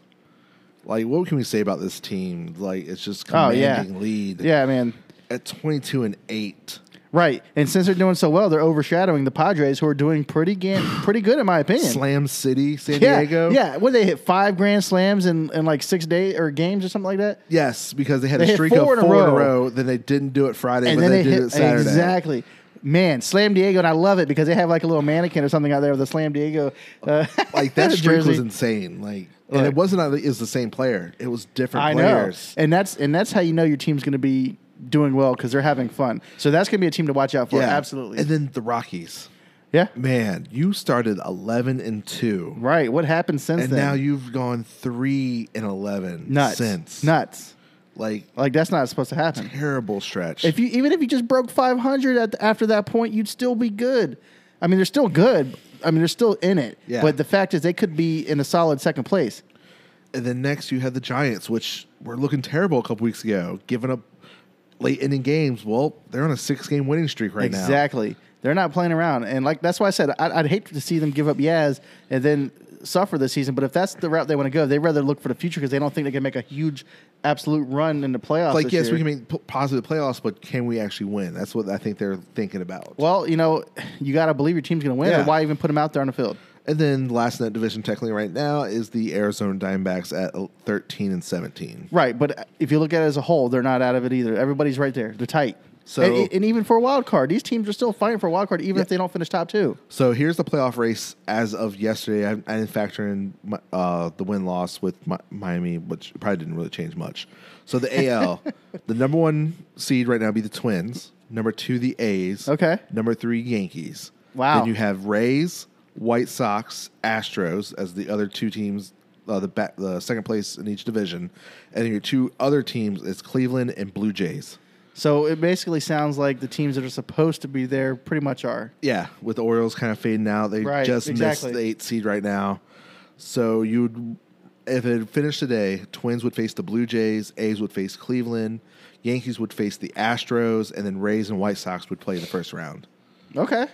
Like, what can we say about this team? Like, it's just Oh, yeah. commanding lead Yeah, man. at 22 and 8. Right, and since they're doing so well, they're overshadowing the Padres, who are doing pretty ga- pretty good in my opinion. Slam City, San yeah, Diego. yeah. What they hit five grand slams in, in like six days or games or something like that. Yes, because they had They a streak four of in a four in a row. Then they didn't do it Friday, and but then they, they did it Saturday. exactly. Man, Slam Diego, and I love it because they have like a little mannequin or something out there with a Slam Diego. Uh, Like that streak was insane. Like, and it wasn't it was the same player. It was different I players. know, and that's and that's how you know your team's going to be doing well because they're having fun. So that's going to be a team to watch out for. absolutely. And then the Rockies. yeah, Man, you started 11 and 2. right. What happened since And then? now you've gone 3 and 11 nuts, since. nuts. Like Like that's not supposed to happen. terrible stretch. If you even if you just broke 500 at the, after that point, you'd still be good. I mean, they're still good. I mean, they're still in it. Yeah. But the fact is, they could be in a solid second place. and then next you had the Giants, which were looking terrible a couple weeks ago, giving up late inning games. Well, they're on a six game winning streak right now. exactly. They're not playing around, and like that's why I said I'd, I'd hate to see them give up Yaz and then suffer this season. But if that's the route they want to go, they'd rather look for the future because they don't think they can make a huge, absolute run in the playoffs. Like, yes, year. we can make p- positive playoffs, but can we actually win? That's what I think they're thinking about. Well, you know, you got to believe your team's going to win, Yeah. or why even put them out there on the field? And then last in that division, technically, right now, is the Arizona Diamondbacks at 13 and 17. Right, but if you look at it as a whole, they're not out of it either. Everybody's right there. They're tight. So- and, and even for a wild card, these teams are still fighting for a wild card, even Yeah. if they don't finish top two. So here's the playoff race as of yesterday. I, I didn't factor in my, uh, the win loss with Mi- Miami, which probably didn't really change much. So the AL, the number one seed right now would be the Twins. Number two, the A's. Okay. Number three, Yankees. Wow. Then you have Rays, White Sox, Astros as the other two teams, uh, the the second place in each division, and then your two other teams is Cleveland and Blue Jays. So it basically sounds like the teams that are supposed to be there pretty much are. Yeah, with the Orioles kind of fading out, they Right, just exactly. missed the eight seed right now. So you'd, if it finished today, Twins would face the Blue Jays, A's would face Cleveland, Yankees would face the Astros, and then Rays and White Sox would play in the first round. Okay.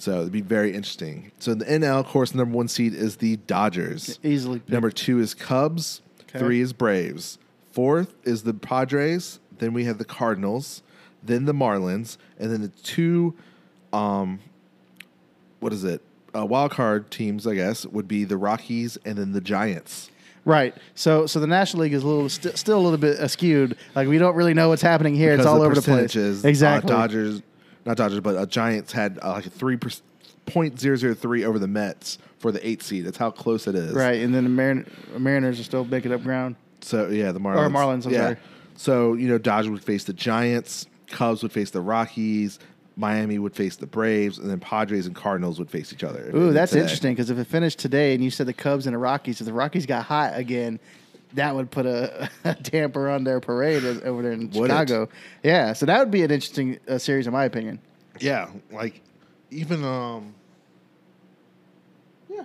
So it'd be very interesting. So the NL, of course, number one seed is the Dodgers. Easily. Number two is Cubs. Okay. Three is Braves. Fourth is the Padres. Then we have the Cardinals. Then the Marlins, and then the two, um, what is it? Uh, wild card teams, I guess, would be the Rockies and then the Giants. Right. So so the National League is a little st- still a little bit askewed. Like we don't really know what's happening here. Because it's all over the place. uh, Exactly. Dodgers, not Dodgers, but uh, Giants had uh, like a three point zero zero three over the Mets for the eight seed. That's how close it is. Right, and then the Marin- Mariners are still making up ground. So yeah, the Marlins. Or Marlins, I'm yeah. sorry. So you know, Dodgers would face the Giants, Cubs would face the Rockies, Miami would face the Braves, and then Padres and Cardinals would face each other. Ooh, that's today. interesting because if it finished today and you said the Cubs and the Rockies, if the Rockies got hot again, that would put a, a damper on their parade as- over there in Would it? Chicago. Yeah, so that would be an interesting uh, series, in my opinion. Yeah, like even um, yeah,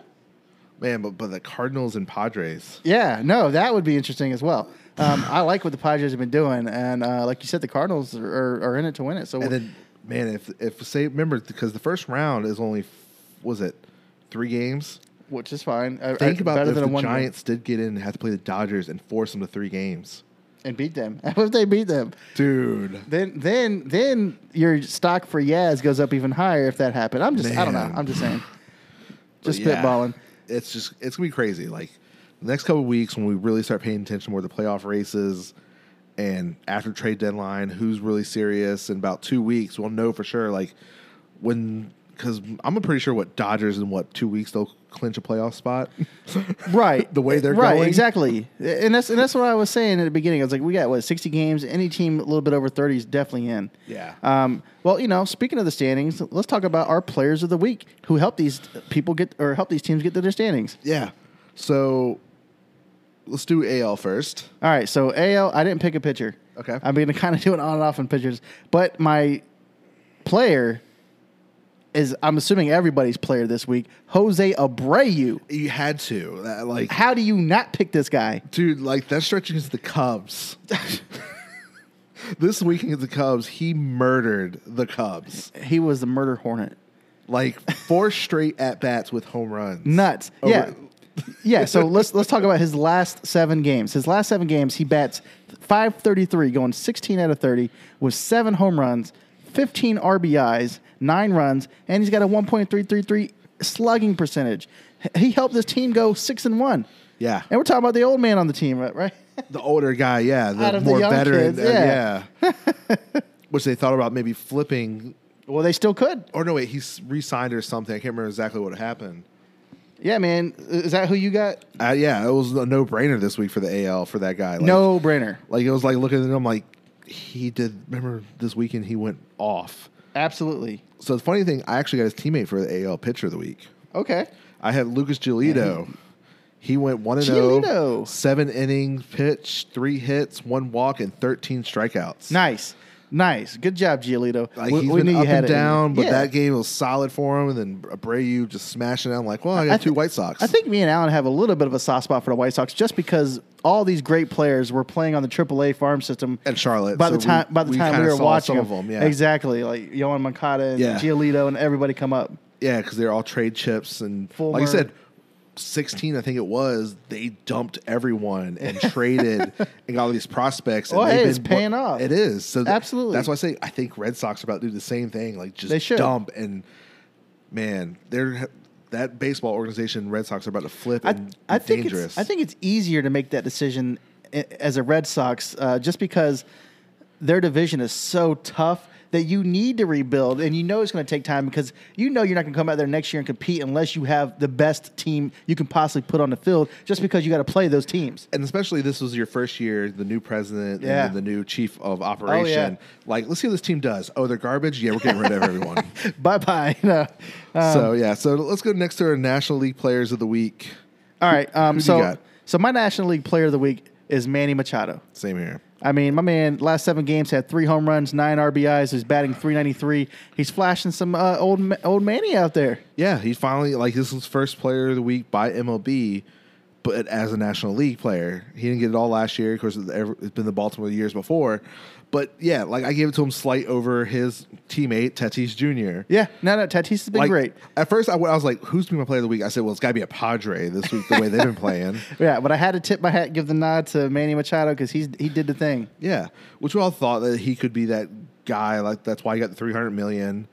man, but but the Cardinals and Padres. Yeah, no, that would be interesting as well. Um, I like what the Padres have been doing, and uh, like you said, the Cardinals are, are, are in it to win it. So And then, man, if if say remember because the first round is only was it three games. Which is fine. I- Think I- about better if than a the one. Giants did get in and had to play the Dodgers and force them to three games. and beat them. What if they beat them? Dude, Then then then your stock for Yaz goes up even higher if that happened. I'm just I don't know. Man. I'm just saying. Just But yeah, spitballing. It's just it's gonna be crazy. Like the next couple of weeks when we really start paying attention more to the playoff races and after trade deadline, who's really serious. In about two weeks, we'll know for sure. Like when because I'm pretty sure what Dodgers in what two weeks they'll clinch a playoff spot. Right. The way they're right, going. exactly. And that's and that's what I was saying at the beginning. I was like, we got what, 60 games? Any team a little bit over 30 is definitely in. Yeah. Um, well, you know, speaking of the standings, let's talk about our players of the week who help these people get or help these teams get to their standings. yeah. So let's do AL first. All right, so AL, I didn't pick a pitcher. Okay. I'm going to kind of do it on and off in pitchers, but my player is I'm assuming everybody's player this week, Jose Abreu. You had to That, like How do you not pick this guy? dude like that stretch against the Cubs. this week against the Cubs, he murdered the Cubs. He was the murder hornet. Like four straight at bats with home runs. Nuts. Over- Yeah. yeah, so let's let's talk about his last seven games. His last seven games, he bats 533, going 16 out of 30, with seven home runs, 15 RBIs, nine runs, and he's got a 1.333 slugging percentage. He helped this team go six and one. Yeah. And we're talking about the old man on the team, right? right? The older guy, yeah. The Out of the more young veteran. kids, uh, yeah. Which they thought about maybe flipping. Well, they still could. Or no, wait, he's re signed or something. I can't remember exactly what happened. Yeah, man. Is that who you got? Uh, yeah, it was a no brainer this week for the AL for that guy. Like, no brainer. Like it was like looking at him like he did. Remember this weekend he went off. Absolutely. So the funny thing, I actually got his teammate for the AL pitcher of the week. Okay. I have Lucas Giolito. He went one and oh, zero, seven innings pitched, three hits, one walk, and thirteen strikeouts. Nice. Nice. Good job, Giolito. Like We- he's we been up and it in you. down, but Yeah. that game was solid for him. And then Abreu just smashing down like, well, I got I two thi- White Sox. I think me and Alan have a little bit of a soft spot for the White Sox just because all these great players were playing on the AAA farm system And Charlotte, By the time we- by the we time we were watching of them, yeah. exactly like Yoan Moncada and Yeah. Giolito and everybody come up. yeah, because they're all trade chips and Fulmer. like you said. 16, I think it was, they dumped everyone and traded and got all these prospects. And Well, hey, it's been- paying off. It is. So th- Absolutely. That's why I say I think Red Sox are about to do the same thing. Like just They should. dump and man, they're that baseball organization, Red Sox, are about to flip I, and I think dangerous. it's I think it's easier to make that decision as a Red Sox uh, just because their division is so tough that you need to rebuild and you know it's going to take time because you know you're not going to come out there next year and compete unless you have the best team you can possibly put on the field just because you got to play those teams. and especially this was your first year, the new president Yeah. Oh, and the new chief of operation. Like, let's see what this team does. Oh, they're garbage. Yeah, we're getting rid of everyone. bye bye. No. Um, so yeah, so let's go next to our National League Players of the Week. All right. Um, so so my National League Player of the Week is Manny Machado. Same here. I mean, my man, last seven games had three home runs, nine RBIs. He's batting 393. He's flashing some uh, old old Manny out there. Yeah, he finally like this was first Player of the Week by MLB, but as a National League player, he didn't get it all last year. Of course, it's been the Baltimore years before. But yeah, like I gave it to him slight over his teammate Tatis Jr. Yeah, no, no, Tatis has been Like, great. At first, I, w- I was like, "Who's been my player of the week?" I said, "Well, it's got to be a Padre this week, the way they've been playing." Yeah, but I had to tip my hat, give the nod to Manny Machado because he's he did the thing. Yeah, which we all thought that he could be that guy. Like that's why he got the three hundred million.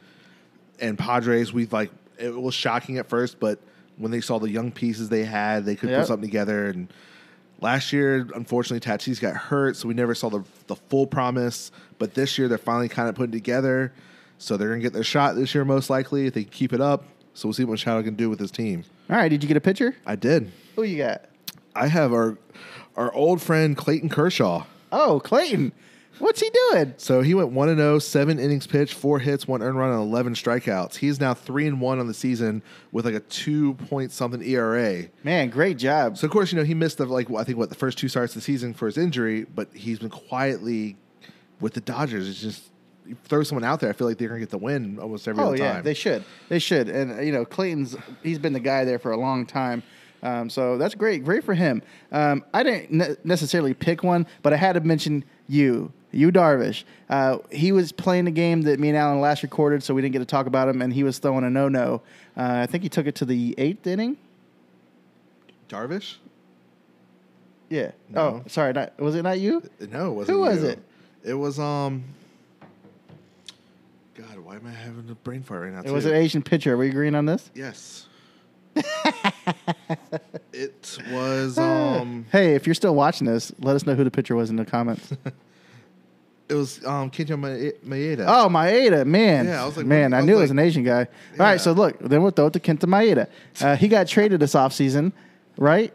And Padres, we like it was shocking at first, but when they saw the young pieces they had, they could Yep. put something together. And last year, unfortunately, Tatis got hurt, so we never saw the the full promise. But this year, they're finally kind of putting together, so they're gonna get their shot this year, most likely if they keep it up. So we'll see what Machado can do with his team. All right, did you get a pitcher? I did. Who you got? I have our our old friend Clayton Kershaw. Oh, Clayton. What's he doing? So he went 1 and 0, 7 innings pitched, 4 hits, 1 earned run and 11 strikeouts. He is now 3 and 1 on the season with like a 2 point something ERA. Man, great job. So of course, you know, he missed the like I think what the first two starts of the season for his injury, but he's been quietly with the Dodgers. It's just you throw someone out there, I feel like they're going to get the win almost every Oh other yeah, time. they should. They should. And you know, Clayton's he's been the guy there for a long time. Um, so that's great. Great for him. Um, I didn't ne- necessarily pick one, but I had to mention you, you Darvish. Uh, he was playing the game that me and Alan last recorded, so we didn't get to talk about him, and he was throwing a no-no. Uh, I think he took it to the eighth inning. Darvish? Yeah. No. Oh, sorry. Not, was it not you? No, it wasn't. Who was you. it? It was um God, why am I having a brain fart right now? It was too? an Asian pitcher. Are we agreeing on this? Yes. It was um Hey, if you're still watching this, let us know who the pitcher was in the comments. it was um Kenta Ma- Maeda. Oh, Maeda, man. Yeah, I was like, man, I, was knew it was like- an Asian guy. All Yeah. right, so look, then we'll throw it to Kenta Maeda. Uh, he got traded this offseason, right?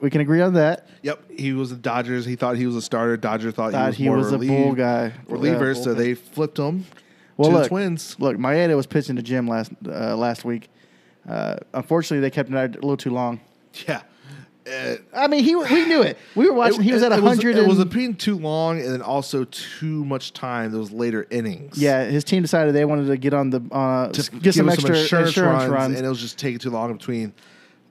We can agree on that. Yep, he was the Dodgers. He thought he was a starter. Dodger thought, Thought he he was was more a relief- bull guy. reliever. Yeah, so bullpen. they flipped him Well, to look, the Twins. Look, Maeda was pitching the gym last uh, last week. Uh, unfortunately, they kept him out a little too long. Yeah. Uh, I mean, he we knew it. We were watching. he was at it, hundred. It was, between too long and then also too much time. Those later innings. yeah, his team decided they wanted to get on the uh, to get some extra insurance, runs, runs. and it was just taking too long between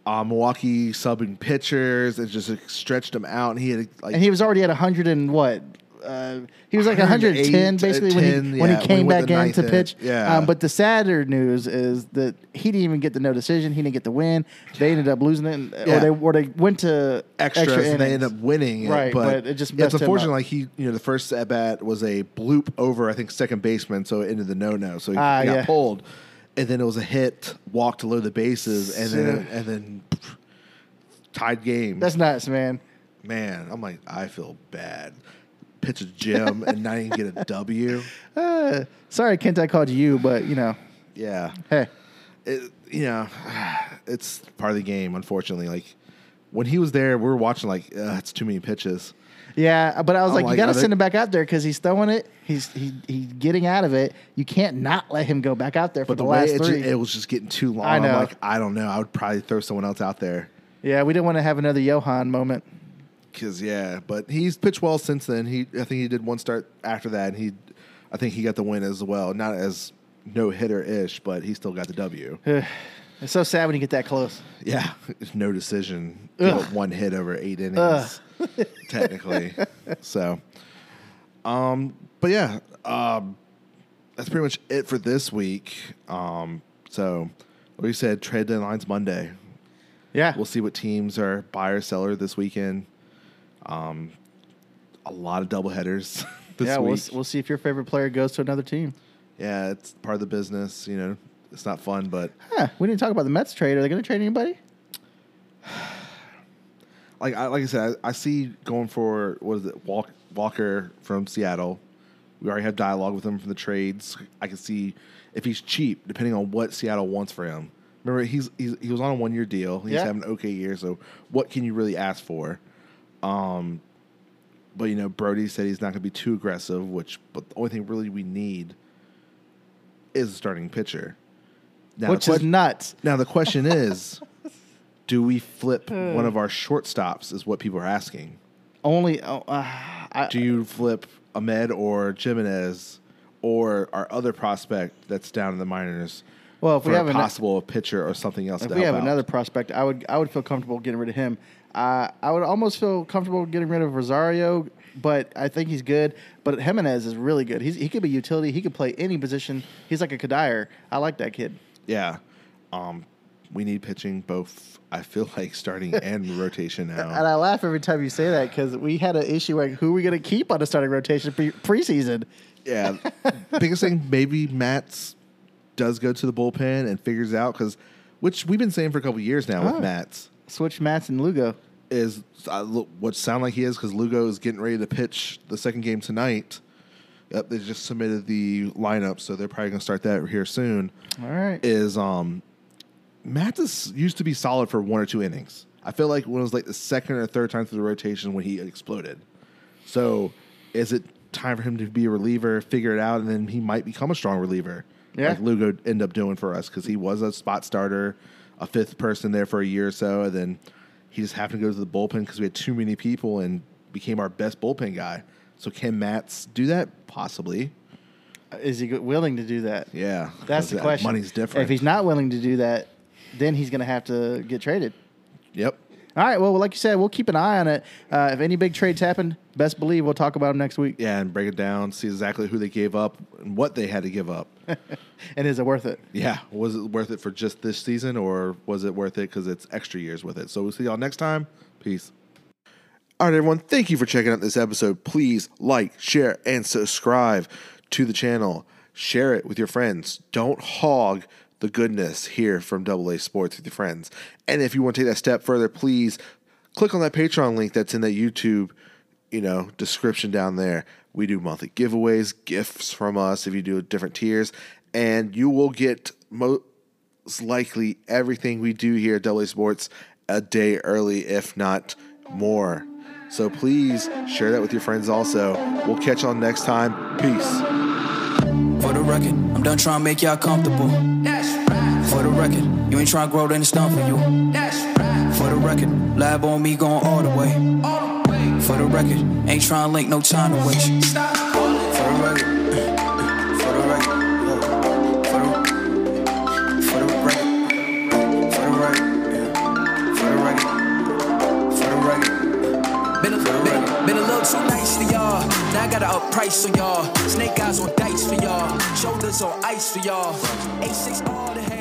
uh, Milwaukee subbing pitchers. It just like, stretched him out, and he had like and he was already at 100 and what uh, he was like 110 108, basically when he 10, when yeah, he when came he back in to inning. pitch. Yeah. Um, but the sadder news is that he didn't even get the no decision. He didn't get the win. They ended up losing it, and- Yeah. or they or they went to extras extra and they ended up winning it. Right, but, but it just yeah, it's unfortunate. Like he, you know, the first at bat was a bloop over, I think, second baseman, so it ended the no no, so he, Ah, he got pulled, and then it was a hit, walk to load the bases, and then and then pff, tied game. That's nuts, man. Man, I'm like, I feel bad. Pitch a gym and not even get a W. Uh, sorry, Kent, I called you, but you know, Yeah, hey, it, you know, it's part of the game. Unfortunately, like when he was there, we were watching like, it's too many pitches. yeah. But I was I'm like, like, you got to send him back out there because he's throwing it. He's he, he's getting out of it. You can't not let him go back out there for the, the, way last it, three. it was just getting too long. I know. I'm like, I don't know. I would probably throw someone else out there. yeah, we didn't want to have another Johan moment. Cause yeah, but he's pitched well since then. He, I think he did one start after that, and he, I think he got the win as well. Not as no hitter ish, but he still got the W. It's so sad when you get that close. Yeah, it's no decision. Give Ugh. up one hit over eight innings, technically. So, um, but yeah, um, that's pretty much it for this week. Um, so, like we said, trade deadline's Monday. Yeah, We'll see what teams are buyer seller this weekend. Um, a lot of double headers this yeah. week. We'll, we'll see if your favorite player goes to another team. yeah, it's part of the business. You know, it's not fun, but Huh, we didn't talk about the Mets trade. Are they going to trade anybody? like I like I said, I, I see going for what is it, Walk, Walker from Seattle. We already have dialogue with him from the trades. I can see if he's cheap, depending on what Seattle wants for him. Remember, he's, he's he was on a one year deal. He's Yeah. having an okay year. So what can you really ask for? Um, but you know, Brodie said he's not going to be too aggressive. Which, but the only thing really we need is a starting pitcher. Now, Which the is nuts. now the question is, do we flip one of our shortstops? Is what people are asking. Only. Oh, uh, I, Do you flip Amed or Gimenez or our other prospect that's down in the minors well, if for we a have an, possible pitcher or something else if to we help have out? another prospect, I would I would feel comfortable getting rid of him. Uh, I would almost feel comfortable getting rid of Rosario, but I think he's good. But Gimenez is really good. He's, he could be utility. He could play any position. He's like a Kadir. I like that kid. yeah, um, we need pitching both. I feel like starting and rotation now. And. I laugh every time you say that because we had an issue like who are we going to keep on the starting rotation pre- preseason? yeah, biggest thing maybe Matz does go to the bullpen and figures out because which we've been saying for a couple years now Oh. with Matz. Switch Matz and Lugo. Is uh, what sound like he is because Lugo is getting ready to pitch the second game tonight. Yep, they just submitted the lineup, so they're probably going to start that here soon. All right. Is um, Mattis used to be solid for one or two innings. I feel like when it was like the second or third time through the rotation when he exploded. So, is it time for him to be a reliever, figure it out, and then he might become a strong reliever? Yeah. like Lugo end up doing for us because he was a spot starter, a fifth person there for a year or so, and then he just happened to go to the bullpen because we had too many people and became our best bullpen guy. So can Matz do that? Possibly. Is he willing to do that? Yeah. that's the that question. Money's different. If he's not willing to do that, then he's going to have to get traded. Yep. All right. Well, like you said, we'll keep an eye on it. Uh, if any big trades happen, best believe we'll talk about them next week. Yeah, and break it down, see exactly who they gave up and what they had to give up. And is it worth it? yeah. Was it worth it for just this season or was it worth it because it's extra years with it? So we'll see y'all next time. Peace. All right, everyone. Thank you for checking out this episode. Please like, share, and subscribe to the channel. Share it with your friends. Don't hog the goodness here from Double A Sports with your friends. And if you want to take that step further, please click on that Patreon link that's in that YouTube, you know, description down there. We do monthly giveaways, gifts from us if you do different tiers, and you will get most likely everything we do here at Double A Sports a day early, if not more. So please share that with your friends also. We'll catch y'all next time. Peace. For the record, I'm done trying to make y'all comfortable. For the record, you ain't trying to grow, then it's done for you. For the record, lab on me going all the way. For the record, ain't trying to link, no time to waste. For the record, for the record, yeah. for the, for the record, for the record, for the record, for the record. Been a, been, been a little too nice to y'all. Now I gotta up price on y'all. Snake eyes on dice for y'all. Shoulders on ice for y'all. A6 all the hate.